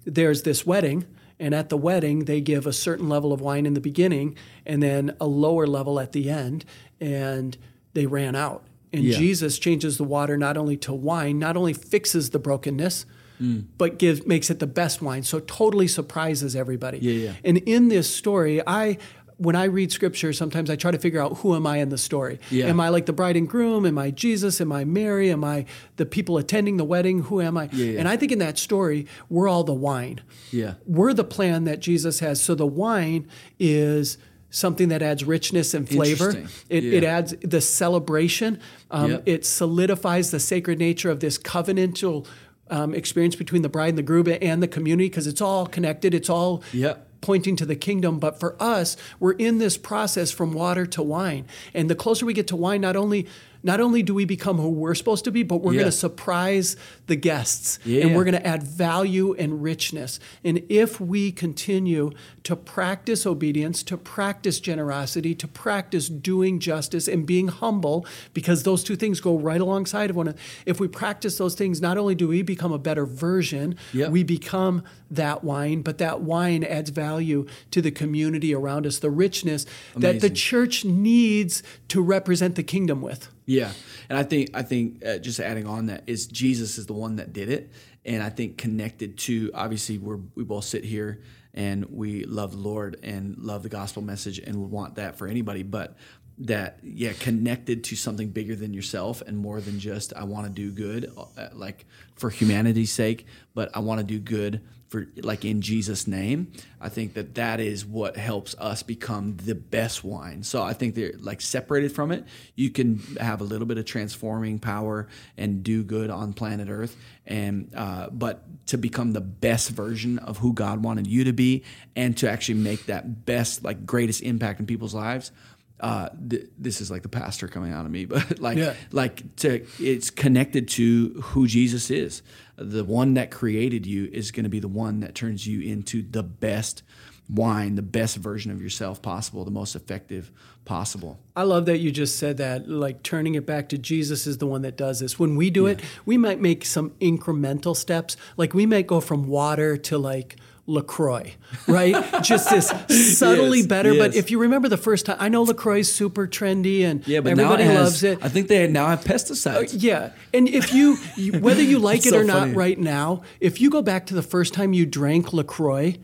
there's this wedding. And at the wedding, they give a certain level of wine in the beginning and then a lower level at the end. And they ran out. And Yeah. Jesus changes the water not only to wine, not only fixes the brokenness, Mm. but gives makes it the best wine. So totally surprises everybody. Yeah, yeah. And in this story, I when I read scripture, sometimes I try to figure out who am I in the story. Yeah. Am I like the bride and groom? Am I Jesus? Am I Mary? Am I the people attending the wedding? Who am I? Yeah, yeah. And I think in that story, we're all the wine. Yeah. We're the plan that Jesus has. So the wine is something that adds richness and flavor. It, Yeah. it adds the celebration. Um, Yep. It solidifies the sacred nature of this covenantal um, experience between the bride and the groom and the community because it's all connected. It's all Yep. pointing to the kingdom. But for us, we're in this process from water to wine. And the closer we get to wine, not only not only do we become who we're supposed to be, but we're Yeah. going to surprise the guests and we're going to add value and richness. And if we continue to practice obedience, to practice generosity, to practice doing justice and being humble, because those two things go right alongside of one another. If we practice those things, not only do we become a better version, Yep. we become that wine, but that wine adds value to the community around us, the richness that the church needs to represent the kingdom with. Yeah, and I think I think uh, just adding on that is Jesus is the one that did it, and I think connected to obviously we're we both sit here and we love the Lord and love the gospel message and would want that for anybody, but that yeah connected to something bigger than yourself and more than just I want to do good uh, like for humanity's sake, but I want to do good for like in Jesus name. I think that that is what helps us become the best wine. So I think they're like separated from it. You can have a little bit of transforming power and do good on planet Earth, and uh, but to become the best version of who God wanted you to be, and to actually make that best like greatest impact in people's lives. Uh, th- this is like the pastor coming out of me, [laughs] but like Yeah. like to it's connected to who Jesus is. The one that created you is going to be the one that turns you into the best wine, the best version of yourself possible, the most effective possible. I love that you just said that, like turning it back to Jesus is the one that does this. When we do it, we might make some incremental steps. Like we might go from water to like LaCroix, right? just this [laughs] subtly Yes, better. But if you remember the first time, I know LaCroix is super trendy and Yeah, but everybody now it has, loves it. I think they now have pesticides. Uh, yeah, and if you, whether you [laughs] like it so or not right now, if you go back to the first time you drank Lacroix,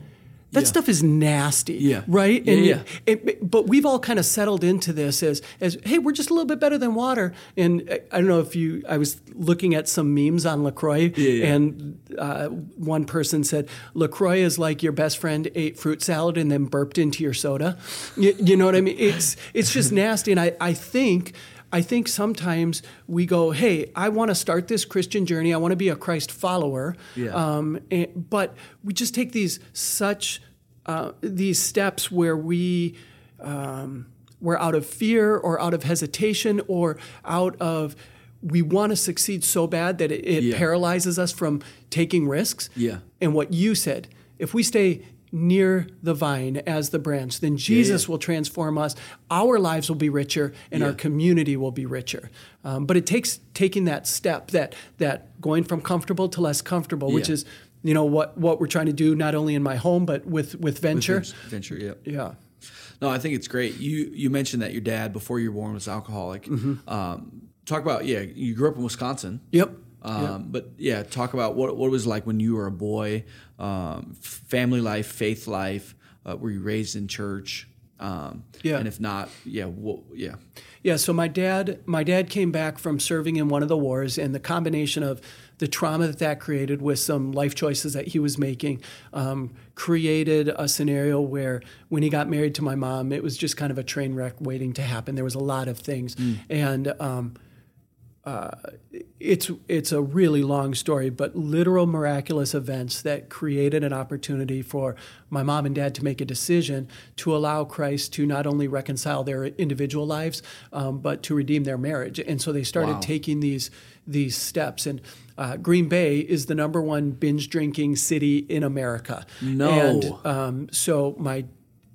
That Yeah. stuff is nasty, Yeah. right? Yeah, And yeah. it- but we've all kind of settled into this as as hey, we're just a little bit better than water. And I- I don't know if you, I was looking at some memes on Lacroix, yeah. and uh, one person said Lacroix is like your best friend ate fruit salad and then burped into your soda. You, you know what I mean? It's it's just nasty, and I I think. I think sometimes we go, hey, I want to start this Christian journey. I want to be a Christ follower. Yeah. Um, and, but we just take these such uh, these steps where we um, we're out of fear or out of hesitation or out of we want to succeed so bad that it, it Yeah. paralyzes us from taking risks. Yeah. And what you said, if we stay near the vine as the branch, then Jesus yeah. will transform us. Our lives will be richer, and our community will be richer. Um, but it takes taking that step, that that going from comfortable to less comfortable, which is you know what what we're trying to do not only in my home but with with venture. Venture, yeah. Yeah. No, I think it's great. You you mentioned that your dad before you were born was alcoholic. Mm-hmm. Um, talk about yeah, you grew up in Wisconsin. Yep. Um, But yeah, talk about what what it was like when you were a boy, um, family life, faith life. Uh, were you raised in church? Um, Yeah. And if not, yeah, well, yeah, Yeah, so my dad, my dad came back from serving in one of the wars, and the combination of the trauma that that created with some life choices that he was making um, created a scenario where when he got married to my mom, it was just kind of a train wreck waiting to happen. There was a lot of things, and um, uh, it's it's a really long story, but literal miraculous events that created an opportunity for my mom and dad to make a decision to allow Christ to not only reconcile their individual lives, um, but to redeem their marriage. And so they started Wow. taking these these steps. And uh, Green Bay is the number one binge drinking city in America. No. And um, so my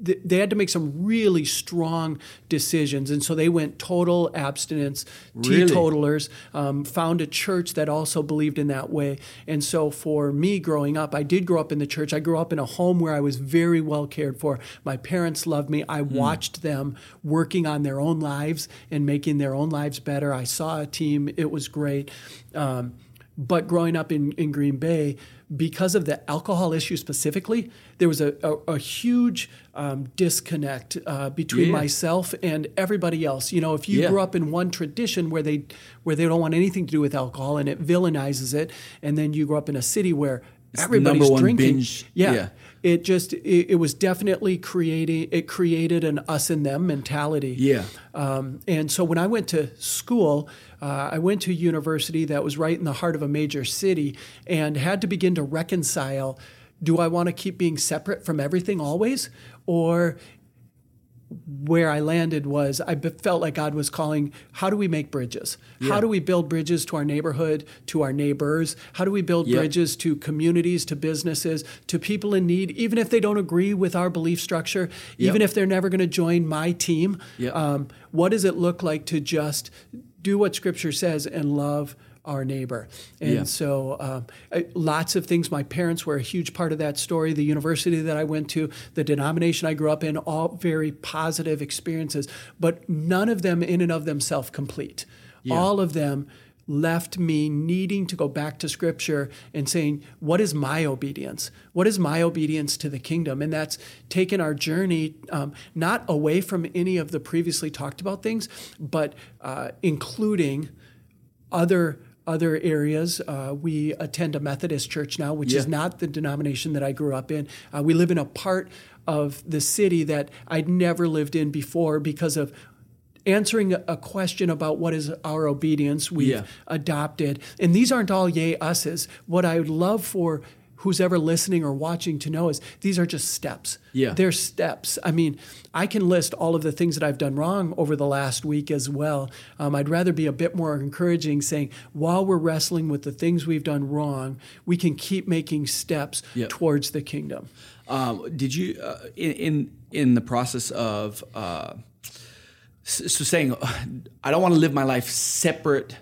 th- they had to make some really strong decisions, and so they went total abstinence, Really? teetotalers. Um, found a church that also believed in that way, and so for me growing up, I did grow up in the church. I grew up in a home where I was very well cared for. My parents loved me. I watched them working on their own lives and making their own lives better. I saw a team; it was great. Um, but growing up in, in Green Bay, because of the alcohol issue specifically, there was a, a, a huge um, disconnect uh, between Yeah. myself and everybody else. You know, if you Yeah. grew up in one tradition where they where they don't want anything to do with alcohol and it villainizes it, and then you grow up in a city where the everybody's drinking, yeah, yeah. It just it, it was definitely creating it created an us and them mentality. Yeah. Um, and so when I went to school, uh, I went to a university that was right in the heart of a major city and had to begin to reconcile do I want to keep being separate from everything always? Or where I landed was I felt like God was calling, how do we make bridges? How do we build bridges to our neighborhood, to our neighbors? How do we build Yep. bridges to communities, to businesses, to people in need, even if they don't agree with our belief structure, even if they're never going to join my team? Um, what does it look like to just do what Scripture says and love our neighbor? And Yeah. so, um, I- lots of things. My parents were a huge part of that story. The university that I went to, the denomination I grew up in, all very positive experiences, but none of them in and of themselves complete. All of them left me needing to go back to scripture and saying what is my obedience what is my obedience to the kingdom and that's taken our journey um, not away from any of the previously talked about things but uh, including other other areas. Uh, we attend a Methodist church now, which is not the denomination that I grew up in. Uh, we live in a part of the city that I'd never lived in before because of answering a- a question about what is our obedience we've Yeah. adopted. And these aren't all yay us's. What I would love for who's ever listening or watching to know is these are just steps. Yeah. They're steps. I mean, I can list all of the things that I've done wrong over the last week as well. Um, I'd rather be a bit more encouraging, saying, while we're wrestling with the things we've done wrong, we can keep making steps Yep. towards the kingdom. Um, did you uh, in, in in the process of uh, so saying I don't want to live my life separate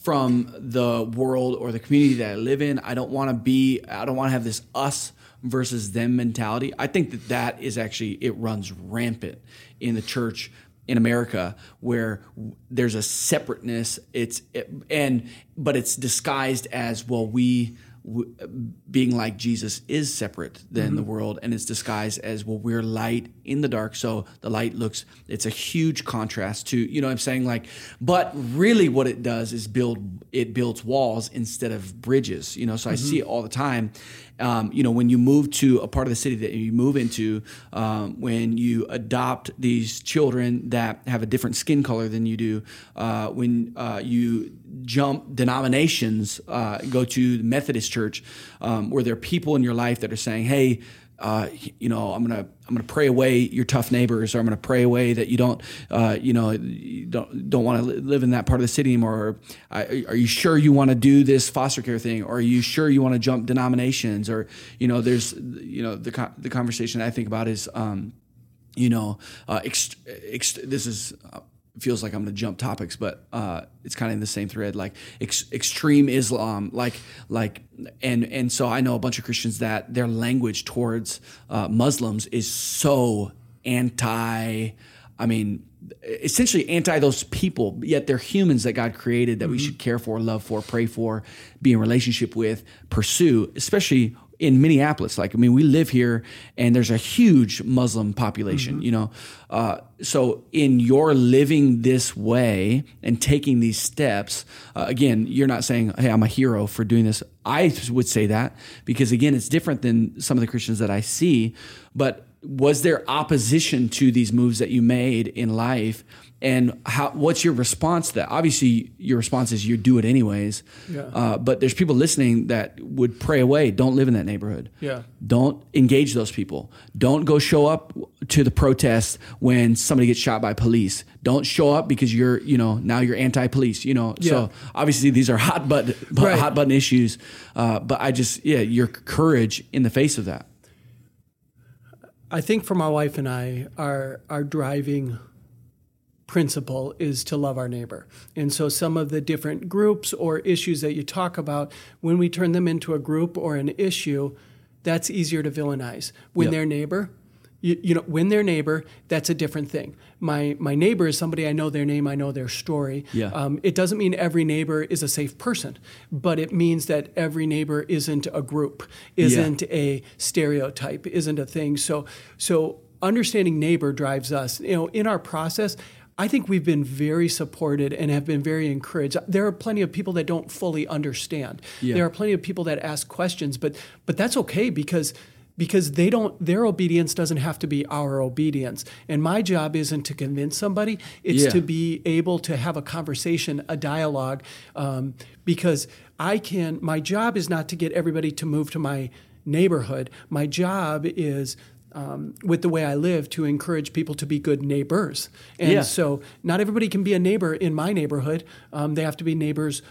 from the world or the community that I live in. I don't want to be. I don't want to have this us versus them mentality. I think that that is actually it runs rampant in the church in America where there's a separateness. It's it, and but it's disguised as well. We w- being like Jesus is separate than Mm-hmm. the world, and it's disguised as well. We're light in the dark, so the light looks. It's a huge contrast to you know. what I'm saying like, but really, what it does is build. It builds walls instead of bridges. You know, so I Mm-hmm. see it all the time. Um, you know, when you move to a part of the city that you move into, um, when you adopt these children that have a different skin color than you do, uh, when uh, you jump denominations, uh, go to the Methodist church, um, where there are people in your life that are saying, "Hey." Uh, you know, I'm gonna I'm gonna pray away your tough neighbors, or I'm gonna pray away that you don't, uh, you know, you don't don't want to live in that part of the city anymore. Or uh, are you sure you want to do this foster care thing? Or are you sure you want to jump denominations? Or you know, there's you know the the conversation I think about is, um, you know, uh, ext- ext- this is. Feels like I'm going to jump topics, but uh, it's kind of in the same thread, like ex- extreme Islam, like like, and and so I know a bunch of Christians that their language towards uh, Muslims is so anti. I mean, essentially anti those people, yet they're humans that God created that we should care for, love for, pray for, be in relationship with, pursue, especially in Minneapolis. Like, I mean, we live here and there's a huge Muslim population, you know. Uh, so, in your living this way and taking these steps, uh, again, you're not saying, hey, I'm a hero for doing this. I would say that because, again, it's different than some of the Christians that I see. But was there opposition to these moves that you made in life? And how? What's your response to that? Obviously, your response is you do it anyways. Yeah. Uh, but there's people listening that would pray away. Don't live in that neighborhood. Yeah. Don't engage those people. Don't go show up to the protest when somebody gets shot by police. Don't show up because you're, you know, now you're anti-police. You know, Yeah. so obviously these are hot button, Right. hot button issues. Uh, but I just, yeah, your courage in the face of that. I think for my wife and I, our our driving principle is to love our neighbor. And so some of the different groups or issues that you talk about, when we turn them into a group or an issue, that's easier to villainize. When Yep. their neighbor, you, you know, when their neighbor, that's a different thing. My my neighbor is somebody I know their name, I know their story. Yeah. Um, it doesn't mean every neighbor is a safe person, but it means that every neighbor isn't a group, isn't a stereotype, isn't a thing. So so understanding neighbor drives us. You know, in our process, I think we've been very supported and have been very encouraged. There are plenty of people that don't fully understand. Yeah. There are plenty of people that ask questions, but but that's okay because because they don't their obedience doesn't have to be our obedience. And my job isn't to convince somebody; it's Yeah. to be able to have a conversation, a dialogue, um, because I can. My job is not to get everybody to move to my neighborhood. My job is. Um, with the way I live, to encourage people to be good neighbors, and Yeah. so not everybody can be a neighbor in my neighborhood. Um, they have to be neighbors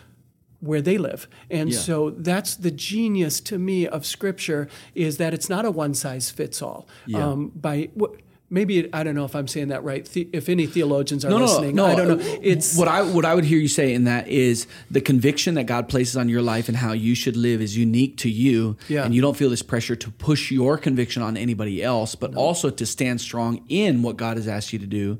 where they live. And Yeah. so that's the genius to me of scripture is that it's not a one size fits all. Yeah. Um, by what maybe I don't know if I'm saying that right. The, if any theologians are no, listening, no, no. I don't know. Uh, It's what I what I would hear you say in that is the conviction that God places on your life and how you should live is unique to you, Yeah. and you don't feel this pressure to push your conviction on anybody else, but also to stand strong in what God has asked you to do.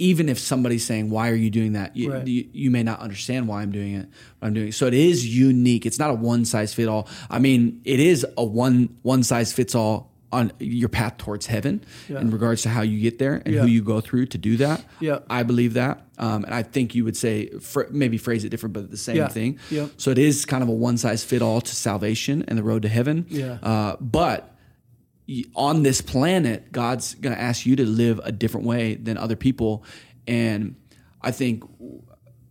Even if somebody's saying, "Why are you doing that?" You, Right. you, you may not understand why I'm doing it. I'm doing it. So it is unique. It's not a one size fit all. I mean, it is a one one size fits all on your path towards heaven Yeah. in regards to how you get there and Yeah. who you go through to do that. Yeah. I believe that. Um, and I think you would say, fr- maybe phrase it different, but the same Yeah. thing. Yeah. So it is kind of a one size fit all to salvation and the road to heaven. Yeah. Uh, but on this planet, God's going to ask you to live a different way than other people. And I think,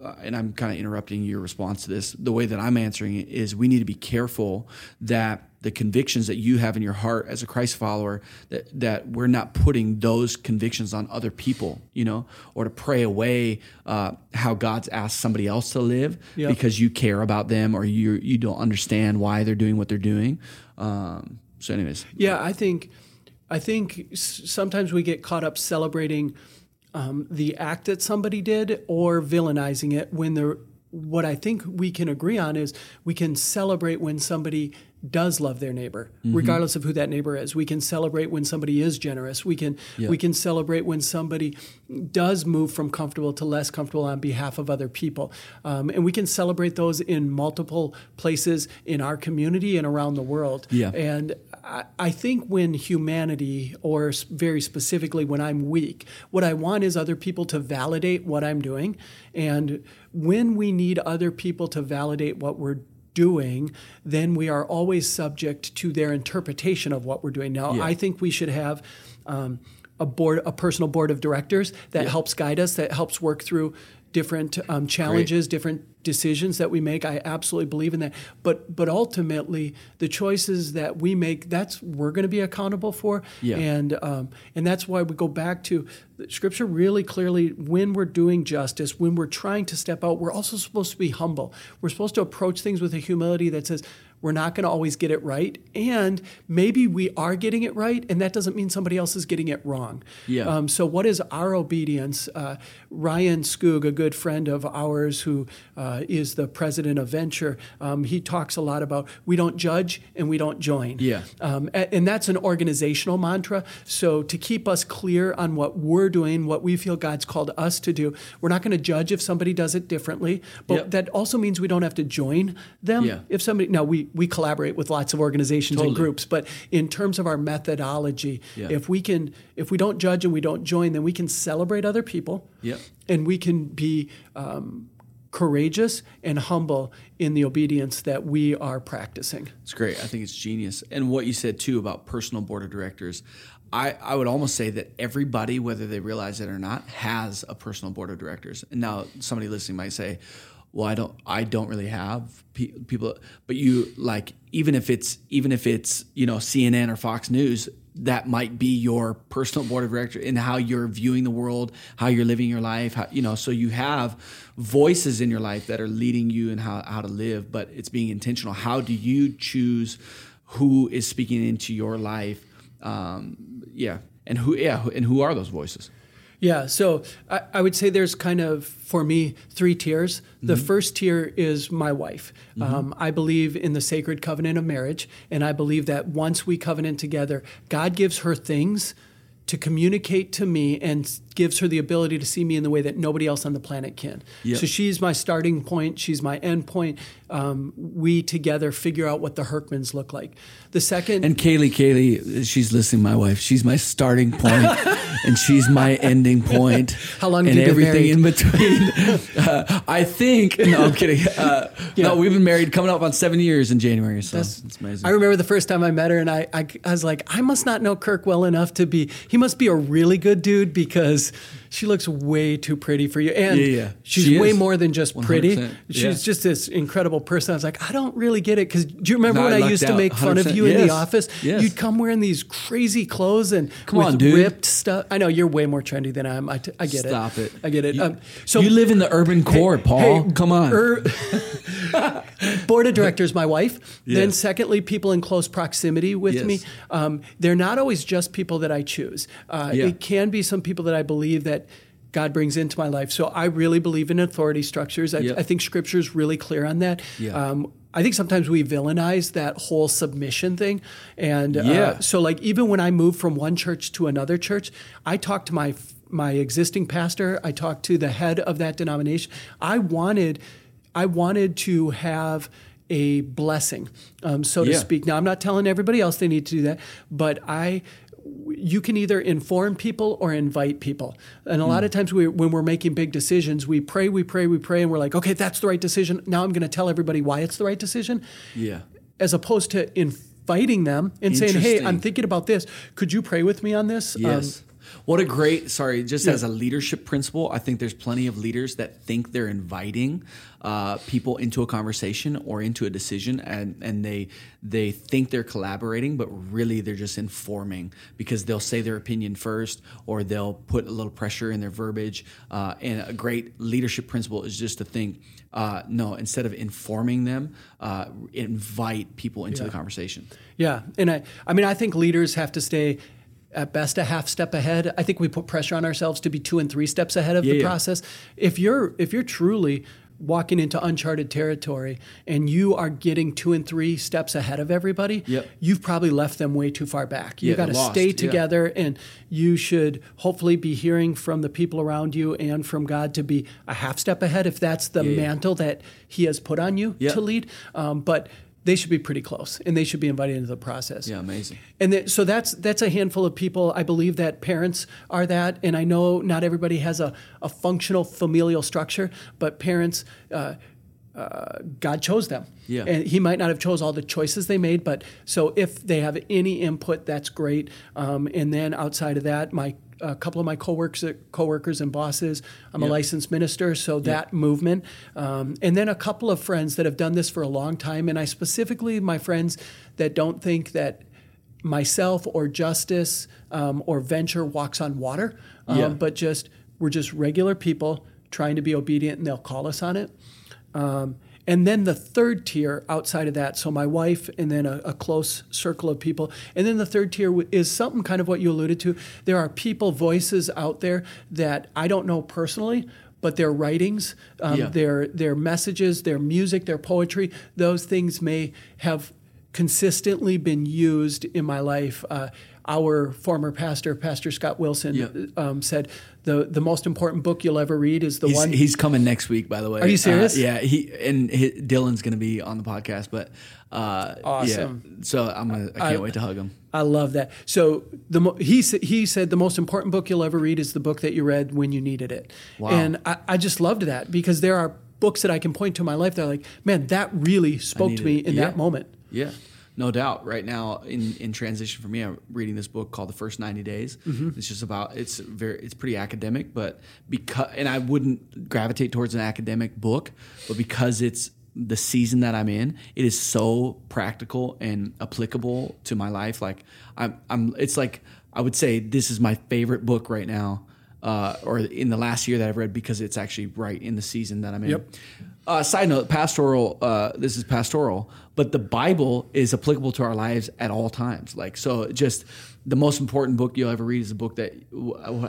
uh, and I'm kind of interrupting your response to this, the way that I'm answering it is we need to be careful that the convictions that you have in your heart as a Christ follower that that we're not putting those convictions on other people, you know, or to pray away uh, how God's asked somebody else to live Yeah. because you care about them or you you don't understand why they're doing what they're doing. Um, so, anyways, Yeah, I think I think sometimes we get caught up celebrating um, the act that somebody did or villainizing it when the what I think we can agree on is we can celebrate when somebody does love their neighbor, Mm-hmm. regardless of who that neighbor is. We can celebrate when somebody is generous. We can Yeah. we can celebrate when somebody does move from comfortable to less comfortable on behalf of other people, um, and we can celebrate those in multiple places in our community and around the world. Yeah. And I, I think when humanity, or very specifically when I'm weak, what I want is other people to validate what I'm doing. And when we need other people to validate what we're doing, then we are always subject to their interpretation of what we're doing. Now, Yeah. I think we should have. Um, a board, a personal board of directors that helps guide us, that helps work through different um, challenges, different decisions that we make. I absolutely believe in that. But but ultimately, the choices that we make, that's we're going to be accountable for. Yeah. And um, and that's why we go back to Scripture really clearly. When we're doing justice, when we're trying to step out, we're also supposed to be humble. We're supposed to approach things with a humility that says. We're not going to always get it right. And maybe we are getting it right, and that doesn't mean somebody else is getting it wrong. Yeah. Um, so, what is our obedience? Uh, Ryan Skoog, a good friend of ours who uh, is the president of Venture, um, he talks a lot about we don't judge and we don't join. Yeah. Um, and that's an organizational mantra. So, to keep us clear on what we're doing, what we feel God's called us to do, we're not going to judge if somebody does it differently. But Yep. that also means we don't have to join them. Yeah. If somebody, now we, we collaborate with lots of organizations and groups, but in terms of our methodology, Yeah. if we can, if we don't judge and we don't join, then we can celebrate other people. Yep. And we can be um, courageous and humble in the obedience that we are practicing. It's great. I think it's genius. And what you said too about personal board of directors, I, I would almost say that everybody, whether they realize it or not, has a personal board of directors. And now somebody listening might say, "Well, I don't, I don't really have pe- people." But you like, even if it's, even if it's, you know, CNN or Fox News, that might be your personal board of director in how you're viewing the world, how you're living your life. How, you know, so you have voices in your life that are leading you and how how to live, but it's being intentional. How do you choose who is speaking into your life? Um, yeah, and who yeah, and who are those voices? Yeah, so I, I would say there's kind of, for me, three tiers. The first tier is my wife. Um, I believe in the sacred covenant of marriage, and I believe that once we covenant together, God gives her things to communicate to me and gives her the ability to see me in the way that nobody else on the planet can. Yep. So she's my starting point, she's my end point. Um, we together figure out what the Hurckmans look like. The second And Kaylee, Kaylee, she's listening. My wife, she's my starting point, [laughs] and she's my ending point. [laughs] How long and have you been everything in between? [laughs] Uh, I think. No, I'm kidding. Uh, [laughs] No, we've been married coming up on seven years in January. So That's- it's amazing. I remember the first time I met her, and I, I, I was like, I must not know Kirk well enough to be. He must be a really good dude because she looks way too pretty for you, and Yeah, yeah. she's She way is. more than just pretty. She's Yeah. just this incredible person. I was like, I don't really get it because do you remember No, when I I, used to make fun of 100%. you in the office? Yes. You'd come wearing these crazy clothes and Come with on, dude. ripped stuff. I know you're way more trendy than I am. I, t- I get Stop it. it. I get it. You, um, so you live in the urban core, Paul. Hey, Come on. er- [laughs] board of directors, my wife. Then, secondly, people in close proximity with Yes. me. Um, they're not always just people that I choose. Uh, Yeah. It can be some people that I believe that God brings into my life. So I really believe in authority structures. I, Yep. I think Scripture is really clear on that. Yeah. Um, I think sometimes we villainize that whole submission thing, and Yeah. uh, so like even when I moved from one church to another church, I talked to my my existing pastor. I talked to the head of that denomination. I wanted, I wanted to have a blessing, um, so to speak. Now I'm not telling everybody else they need to do that, but I. You can either inform people or invite people. And a Hmm. lot of times, we, when we're making big decisions, we pray, we pray, we pray, and we're like, okay, that's the right decision. Now I'm going to tell everybody why it's the right decision yeah. as opposed to inviting them and saying, "Hey, I'm thinking about this. Could you pray with me on this?" Um, Yes. What a great, sorry, just as a leadership principle, I think there's plenty of leaders that think they're inviting uh, people into a conversation or into a decision and, and they they think they're collaborating, but really they're just informing because they'll say their opinion first or they'll put a little pressure in their verbiage. Uh, and a great leadership principle is just to think, uh, no, instead of informing them, uh, invite people into the conversation. yeah, and I, I mean, I think leaders have to stay at best a half step ahead. I think we put pressure on ourselves to be two and three steps ahead of Yeah, the yeah. process. If you're if you're truly walking into uncharted territory and you are getting two and three steps ahead of everybody, Yep. you've probably left them way too far back. You Yeah, got to stay yeah. together and you should hopefully be hearing from the people around you and from God to be a half step ahead if that's the yeah. mantle that He has put on you to lead. Um, but they should be pretty close and they should be invited into the process. Yeah, amazing. And that, so that's that's a handful of people. I believe that parents are that, and I know not everybody has a, a functional familial structure, but parents, uh, uh, God chose them. Yeah. And He might not have chose all the choices they made, but so if they have any input, that's great. Um, and then outside of that, my a couple of my coworkers, coworkers and bosses. I'm a licensed minister, so that movement, um, and then a couple of friends that have done this for a long time. And I specifically my friends that don't think that myself or justice um, or venture walks on water, um, Yeah. but just we're just regular people trying to be obedient, and they'll call us on it. And then the third tier outside of that, so my wife and then a, a close circle of people. And then the third tier is something kind of what you alluded to. There are people, voices out there that I don't know personally, but their writings, um, Yeah. their, their messages, their music, their poetry, those things may have consistently been used in my life. Uh, our former pastor, Pastor Scott Wilson, Yeah. um, said the the most important book you'll ever read is the He's, one. he's coming next week, by the way. Are you serious? Uh, yeah, he and hi Dylan's going to be on the podcast, but uh, Awesome. Yeah, so I'm gonna. I can't wait to hug him. I love that. So the he he said the most important book you'll ever read is the book that you read when you needed it. Wow. And I, I just loved that because there are books that I can point to in my life that are like, man, that really spoke to me in Yeah. that moment. Yeah, no doubt. Right now, in in transition for me, I'm reading this book called The First 90 Days. Mm-hmm. It's just about it's very it's pretty academic, but because and I wouldn't gravitate towards an academic book, but because it's the season that I'm in, it is so practical and applicable to my life. Like I'm I'm it's like I would say this is my favorite book right now. Uh, or in the last year that I've read because it's actually right in the season that I'm in. Yep. Uh, side note, pastoral. Uh, this is pastoral, but the Bible is applicable to our lives at all times. Like so, just the most important book you'll ever read is a book that.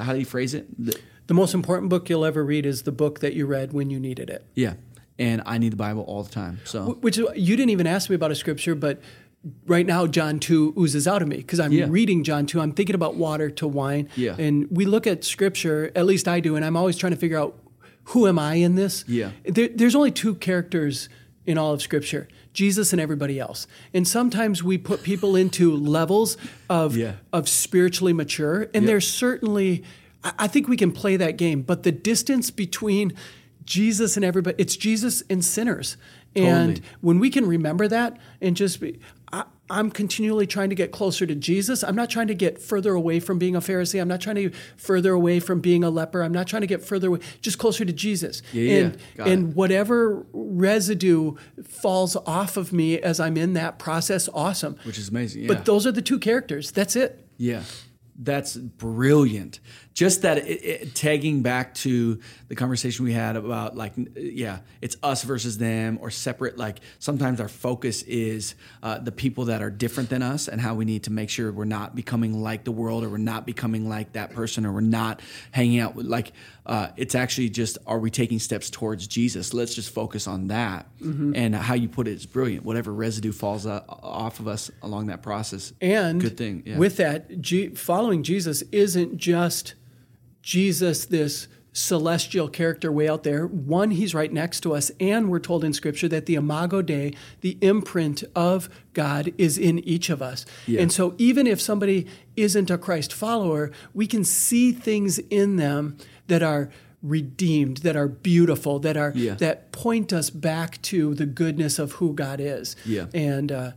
How do you phrase it? The- The most important book you'll ever read is the book that you read when you needed it. yeah, and I need the Bible all the time. So Which you didn't even ask me about a scripture, but right now John 2 oozes out of me because I'm Yeah. reading John 2. I'm thinking about water to wine. Yeah. And we look at scripture, at least I do, and I'm always trying to figure out who am I in this? Yeah. There, there's only two characters in all of scripture Jesus and everybody else. And sometimes we put people [laughs] into levels of, Yeah. of spiritually mature, and there's certainly, I think we can play that game, but the distance between Jesus and everybody, it's Jesus and sinners. And Totally. when we can remember that and just be, I'm continually trying to get closer to Jesus. I'm not trying to get further away from being a Pharisee. I'm not trying to get further away from being a leper. I'm not trying to get further away, just closer to Jesus. Yeah, yeah, and got and it. whatever residue falls off of me as I'm in that process, awesome. which is amazing. Yeah. But those are the two characters. That's it. Yeah, that's brilliant. Just that it, it, tagging back to the conversation we had about like, yeah, it's us versus them or separate. Like sometimes our focus is uh, the people that are different than us and how we need to make sure we're not becoming like the world or we're not becoming like that person or we're not hanging out with like. Uh, it's actually just are we taking steps towards Jesus? Let's just focus on that. And how you put it is brilliant. Whatever residue falls uh, off of us along that process, And good thing. Yeah. with that, following Jesus isn't just Jesus, this celestial character way out there. One, he's right next to us, and we're told in Scripture that the Imago Dei, the imprint of God, is in each of us. Yeah. And so, even if somebody isn't a Christ follower, we can see things in them that are redeemed that are beautiful that are Yeah. that point us back to the goodness of who God is Yeah. and uh,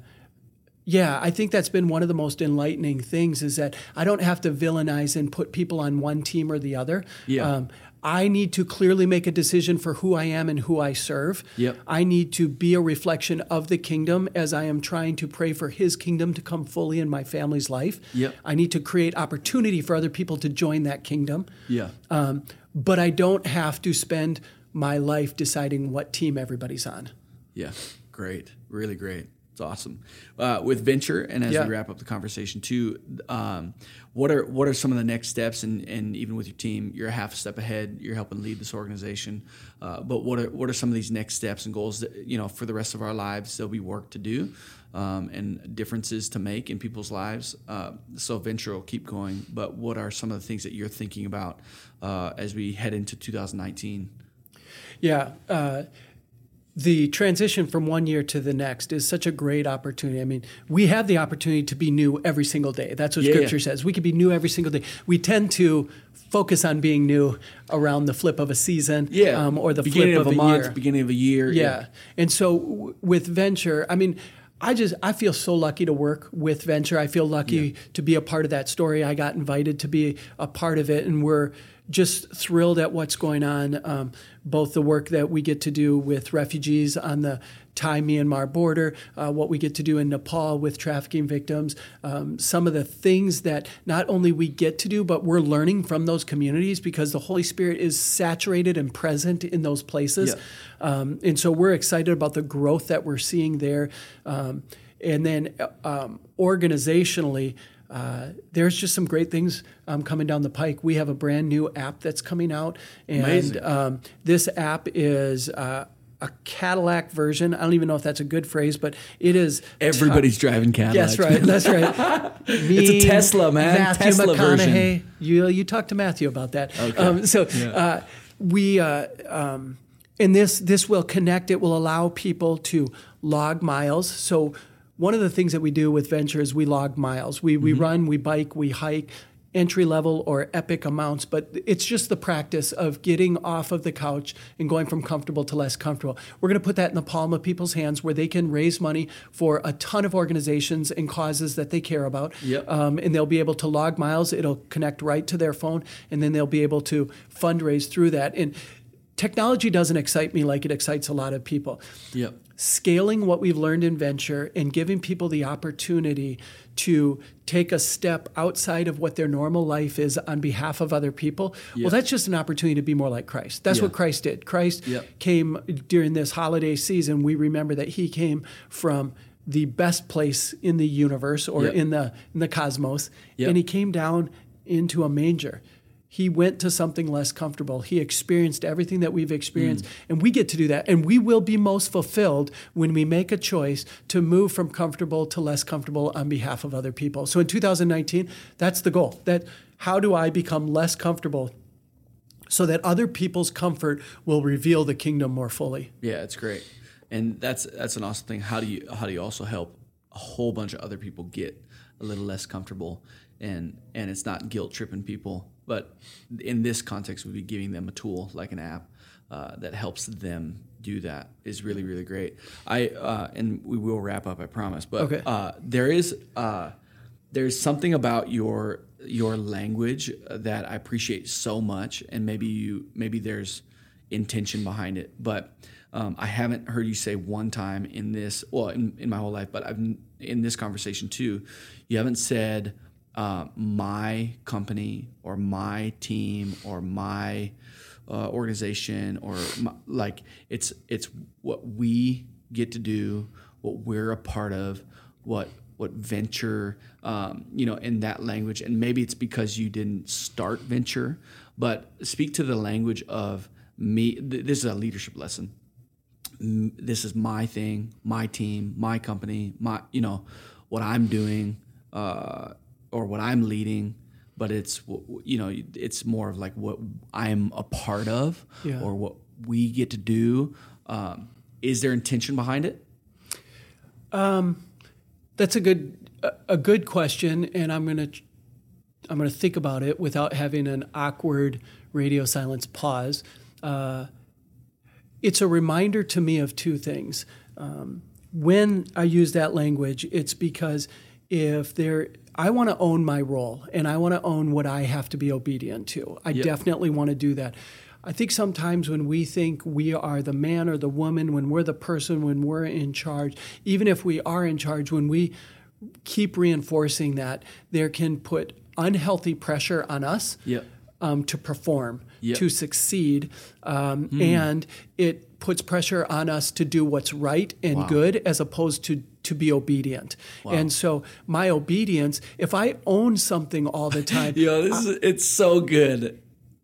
yeah, I think that's been one of the most enlightening things is that I don't have to villainize and put people on one team or the other. Yeah. Um, I need to clearly make a decision for who I am and who I serve. Yep. I need to be a reflection of the kingdom as I am trying to pray for his kingdom to come fully in my family's life. Yep. I need to create opportunity for other people to join that kingdom. Yeah. Um, but I don't have to spend my life deciding what team everybody's on. Yeah, great, really great. It's awesome. Uh, with venture, and as Yeah. we wrap up the conversation too, um, what are what are some of the next steps? And, and even with your team, you're a half a step ahead. You're helping lead this organization. Uh, but what are what are some of these next steps and goals that you know for the rest of our lives? There'll be work to do um, and differences to make in people's lives. Uh, so venture will keep going. But what are some of the things that you're thinking about uh, as we head into 2019? Yeah. The transition from one year to the next is such a great opportunity. I mean, we have the opportunity to be new every single day. That's what Yeah, Scripture yeah. says. We could be new every single day. We tend to focus on being new around the flip of a season um, or the beginning flip of, of, a, month, year. beginning of a year. Yeah. And so w- with venture, I mean, I just I feel so lucky to work with venture. I feel lucky to be a part of that story. I got invited to be a part of it, and we're just thrilled at what's going on. Um, both the work that we get to do with refugees on the Thai Myanmar border, uh, what we get to do in Nepal with trafficking victims, um, some of the things that not only we get to do, but we're learning from those communities because the Holy Spirit is saturated and present in those places. Yeah. Um, and so we're excited about the growth that we're seeing there. Um, and then uh, um, organizationally, uh, there's just some great things um, coming down the pike. We have a brand new app that's coming out, and um, this app is uh, a Cadillac version. I don't even know if that's a good phrase, but it is. Everybody's driving Cadillacs. That's right. [laughs] That's right. It's a Tesla, man. Matthew Tesla version. You you talk to Matthew about that. Okay. Um, so Yeah. uh, we uh, um, and this this will connect. It will allow people to log miles. So one of the things that we do with Venture is we log miles. We Mm-hmm. we run, we bike, we hike. Entry level or epic amounts, but it's just the practice of getting off of the couch and going from comfortable to less comfortable. We're going to put that in the palm of people's hands where they can raise money for a ton of organizations and causes that they care about Yep. um, and they'll be able to log miles. It'll connect right to their phone, and then they'll be able to fundraise through that. And technology doesn't excite me like it excites a lot of people. Yep. Scaling what we've learned in venture and giving people the opportunity to take a step outside of what their normal life is on behalf of other people. Yep. Well, that's just an opportunity to be more like Christ. That's Yeah. what Christ did. Christ came during this holiday season. We remember that he came from the best place in the universe or in the in the cosmos, and he came down into a manger. He went to something less comfortable. He experienced everything that we've experienced, Mm. and we get to do that. And we will be most fulfilled when we make a choice to move from comfortable to less comfortable on behalf of other people. So in 2019, that's the goal. That how do I become less comfortable so that other people's comfort will reveal the kingdom more fully? Yeah, it's great, and that's that's an awesome thing. How do you how do you also help a whole bunch of other people get a little less comfortable, and and it's not guilt tripping people, but in this context, we'd be giving them a tool like an app uh, that helps them do that is really really great. I uh, and we will wrap up, I promise. But Okay. uh, there is uh, there's something about your your language that I appreciate so much, and maybe you maybe there's intention behind it, but um, I haven't heard you say one time in this well in, in my whole life, but I've in this conversation too, you haven't said uh, my company or my team or my uh, organization or my, like it's it's what we get to do, what we're a part of, what what venture, um, you know, in that language. And maybe it's because you didn't start venture, but speak to the language of me. th- This is a leadership lesson. This is my thing, my team, my company, my, you know, what I'm doing uh, or what I'm leading. But it's, you know, it's more of like what I'm a part of Yeah. or what we get to do. Um, is there intention behind it? That's a good a, a good question, and I'm gonna I'm gonna think about it without having an awkward radio silence pause. Uh, it's a reminder to me of two things. Um, when I use that language, it's because if there, I want to own my role and I want to own what I have to be obedient to. I Yep. definitely want to do that. I think sometimes when we think we are the man or the woman, when we're the person, when we're in charge, even if we are in charge, when we keep reinforcing that, there can put unhealthy pressure on us Yep. um, to perform, Yep. to succeed, um, and it puts pressure on us to do what's right and wow. good as opposed to to be obedient. Wow. And so my obedience, if I own something all the time, [laughs] yo, this I, is it's so good.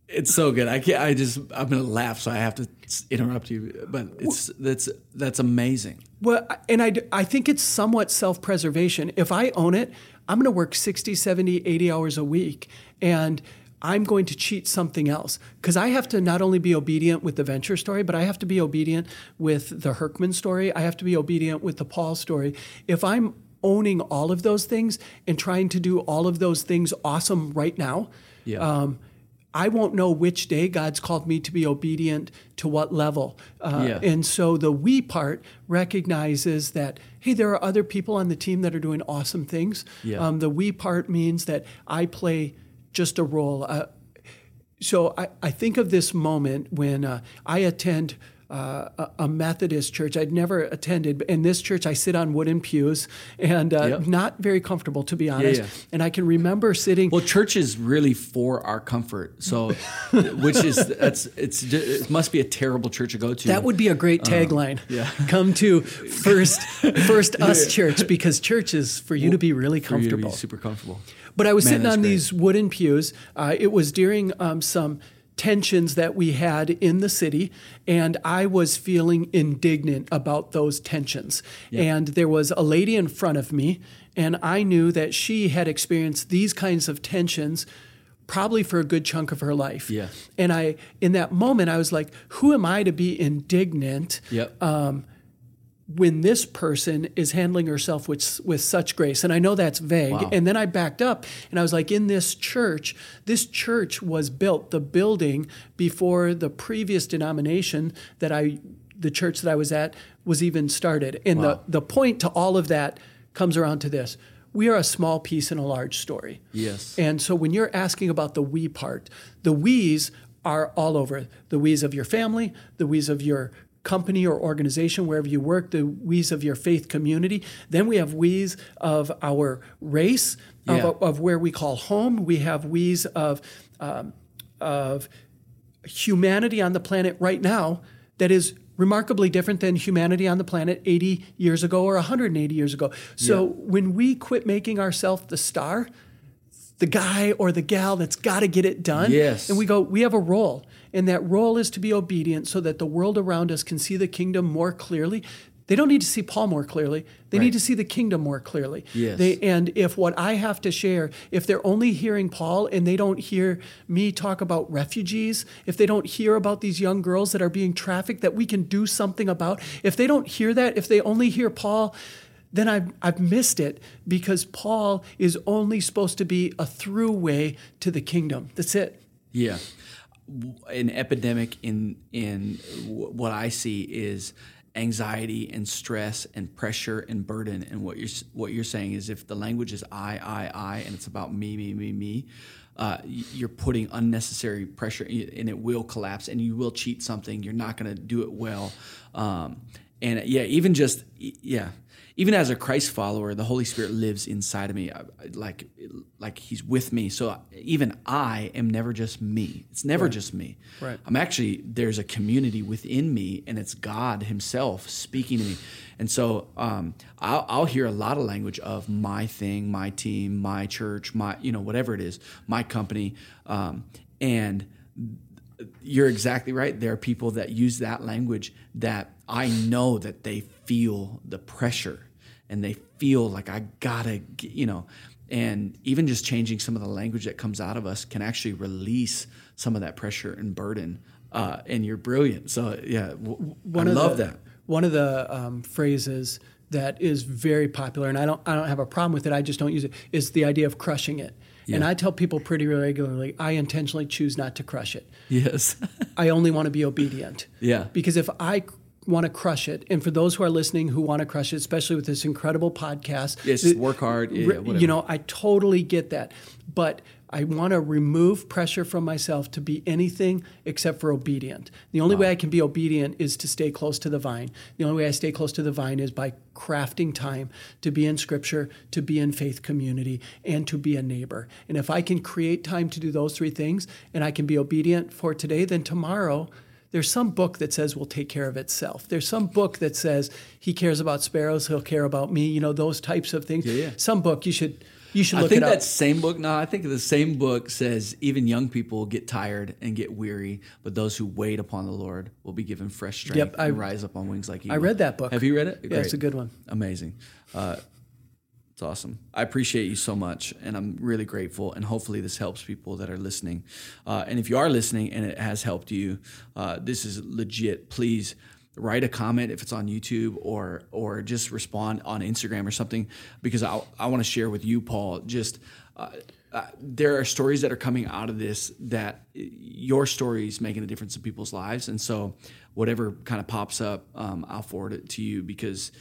It's so good. I can't. I just. I'm gonna laugh, so I have to interrupt you. But it's that's that's amazing. Well, and I I think it's somewhat self preservation. If I own it, I'm gonna work 60, 70, 80 hours a week, and I'm going to cheat something else because I have to not only be obedient with the venture story, but I have to be obedient with the Hurckman story. I have to be obedient with the Paul story. If I'm owning all of those things and trying to do all of those things awesome right now, yeah. Um, I won't know which day God's called me to be obedient to what level. Uh, yeah. And so the we part recognizes that, hey, there are other people on the team that are doing awesome things. Yeah. Um, the we part means that I play just a role. Uh, so I, I think of this moment when uh, I attend uh, a Methodist church. I'd never attended. In this church, I sit on wooden pews and uh, yep. not very comfortable, to be honest. Yeah, yeah. And I can remember sitting. Well, church is really for our comfort. So, [laughs] which is that's it's it must be a terrible church to go to. That would be a great uh, tagline. yeah, [laughs] come to first first us [laughs] church because church is for you well, to be really comfortable, super comfortable. But I was Man, sitting on great. these wooden pews. Uh, it was during um, some tensions that we had in the city, and I was feeling indignant about those tensions. Yeah. And there was a lady in front of me, and I knew that she had experienced these kinds of tensions probably for a good chunk of her life. Yeah. And I, in that moment, I was like, who am I to be indignant? Yep. Um, when this person is handling herself with, with such grace. And I know that's vague. Wow. And then I backed up and I was like, in this church, this church was built, the building before the previous denomination that I, the church that I was at, was even started. And wow. the, the point to all of that comes around to this. We are a small piece in a large story. Yes. And so when you're asking about the we part, the we's are all over the we's of your family, the we's of your company or organization, wherever you work, the we's of your faith community. Then we have we's of our race, yeah. of, of, where we call home. We have we's of, um, of humanity on the planet right now that is remarkably different than humanity on the planet 80 years ago or 180 years ago. So yeah. when we quit making ourselves the star, the guy or the gal that's got to get it done. Yes. And we go, we have a role. And that role is to be obedient so that the world around us can see the kingdom more clearly. They don't need to see Paul more clearly. They right. need to see the kingdom more clearly. Yes. They, and if what I have to share, if they're only hearing Paul and they don't hear me talk about refugees, if they don't hear about these young girls that are being trafficked that we can do something about, if they don't hear that, if they only hear Paul, then I've, I've missed it because Paul is only supposed to be a throughway to the kingdom. That's it. Yeah. An epidemic in in what I see is anxiety and stress and pressure and burden. And what you're what you're saying is if the language is I I I and it's about me me me me, uh, you're putting unnecessary pressure and it will collapse and you will cheat something. You're not going to do it well. Um, and yeah, even just yeah, even as a Christ follower, the Holy Spirit lives inside of me, like like He's with me. So even I am never just me. It's never right. just me. Right. I'm actually there's a community within me, and it's God Himself speaking to me. And so um, I'll, I'll, hear a lot of language of my thing, my team, my church, my you know whatever it is, my company, um, and you're exactly right. There are people that use that language that I know that they feel the pressure and they feel like I gotta, you know, and even just changing some of the language that comes out of us can actually release some of that pressure and burden. Uh, and you're brilliant. So yeah, w- one I love the, that. One of the um, phrases that is very popular, and I don't, I don't have a problem with it. I just don't use it. Is the idea of crushing it. Yeah. And I tell people pretty regularly, I intentionally choose not to crush it. Yes. [laughs] I only want to be obedient. Yeah. Because if I want to crush it, and for those who are listening who want to crush it, especially with this incredible podcast, yes, work hard. Yeah, you know, I totally get that. But I want to remove pressure from myself to be anything except for obedient. The only wow. way I can be obedient is to stay close to the vine. The only way I stay close to the vine is by crafting time to be in scripture, to be in faith community, and to be a neighbor. And if I can create time to do those three things and I can be obedient for today, then tomorrow there's some book that says will take care of itself. There's some book that says he cares about sparrows, he'll care about me. You know those types of things. Yeah, yeah. Some book you should you should I think that same book. No, I think the same book says even young people get tired and get weary, but those who wait upon the Lord will be given fresh strength Yep, I- and rise up on wings like eagles. I read that book. Have you read it? Yeah, it's a good one. Amazing. Uh, it's awesome. I appreciate you so much, and I'm really grateful. And hopefully, this helps people that are listening. Uh, and if you are listening and it has helped you, uh, this is legit. Please write a comment if it's on YouTube or or just respond on Instagram or something because I I want to share with you, Paul. Just uh, uh, there are stories that are coming out of this that your story is making a difference in people's lives, and so whatever kind of pops up, um, I'll forward it to you because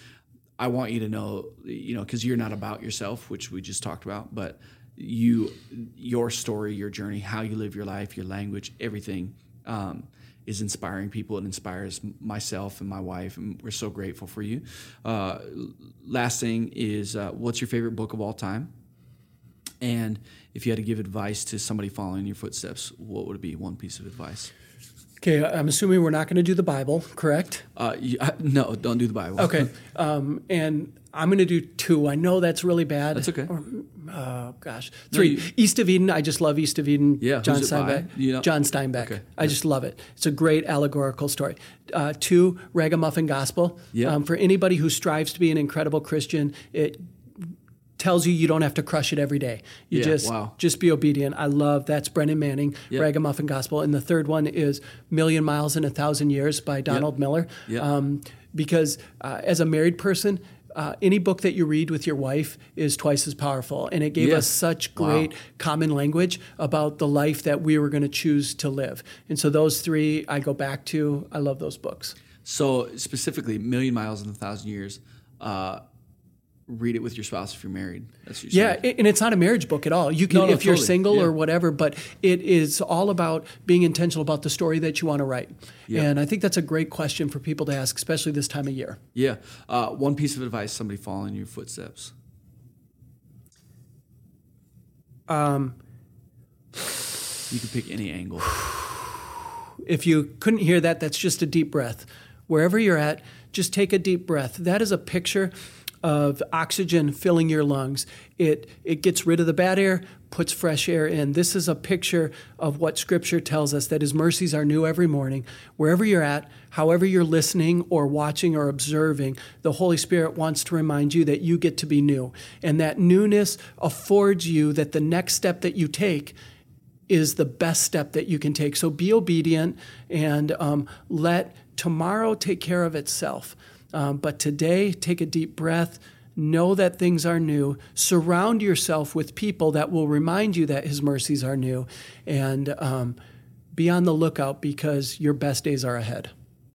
I want you to know, you know, because you're not about yourself, which we just talked about, but you, your story, your journey, how you live your life, your language, everything um, is inspiring people. It inspires myself and my wife, and we're so grateful for you. Uh, last thing is, uh, what's your favorite book of all time? And if you had to give advice to somebody following your footsteps, what would it be? One piece of advice. Okay, I'm assuming we're not going to do the Bible, correct? Uh, you, I, no, don't do the Bible. Okay, [laughs] um, and I'm going to do two. I know that's really bad. That's okay. Or, oh gosh, three. you- East of Eden. I just love East of Eden. Yeah, John who's it by? Steinbeck. You know- John Steinbeck. Okay, I just love it. It's a great allegorical story. Uh, two, Ragamuffin Gospel. Yeah. Um, for anybody who strives to be an incredible Christian, it tells you you don't have to crush it every day. You Yeah, just wow. just be obedient. I love that's Brennan Manning, Yep. Ragamuffin Gospel, and the third one is Million Miles in a Thousand Years by Donald Miller. Yep. Um, because uh, as a married person. Uh, any book that you read with your wife is twice as powerful. And it gave Yeah. us such Wow. great common language about the life that we were going to choose to live. And so those three I go back to. I love those books. So specifically, Million Miles in a Thousand Years. Uh, read it with your spouse if you're married. That's Yeah, and it's not a marriage book at all. You can, No, no, if you're totally. single Yeah. or whatever, but it is all about being intentional about the story that you want to write. Yeah. And I think that's a great question for people to ask, especially this time of year. Yeah. Uh, one piece of advice: somebody following your footsteps. Um, You can pick any angle. [sighs] If you couldn't hear that, that's just a deep breath. Wherever you're at, just take a deep breath. That is a picture of oxygen filling your lungs. It it gets rid of the bad air, puts fresh air in. This is a picture of what scripture tells us that his mercies are new every morning. Wherever you're at, however you're listening or watching or observing, the Holy Spirit wants to remind you that you get to be new. And that newness affords you that the next step that you take is the best step that you can take. So be obedient and um, let tomorrow take care of itself. Um, but today, take a deep breath. Know that things are new. Surround yourself with people that will remind you that His mercies are new. And um, be on the lookout because your best days are ahead.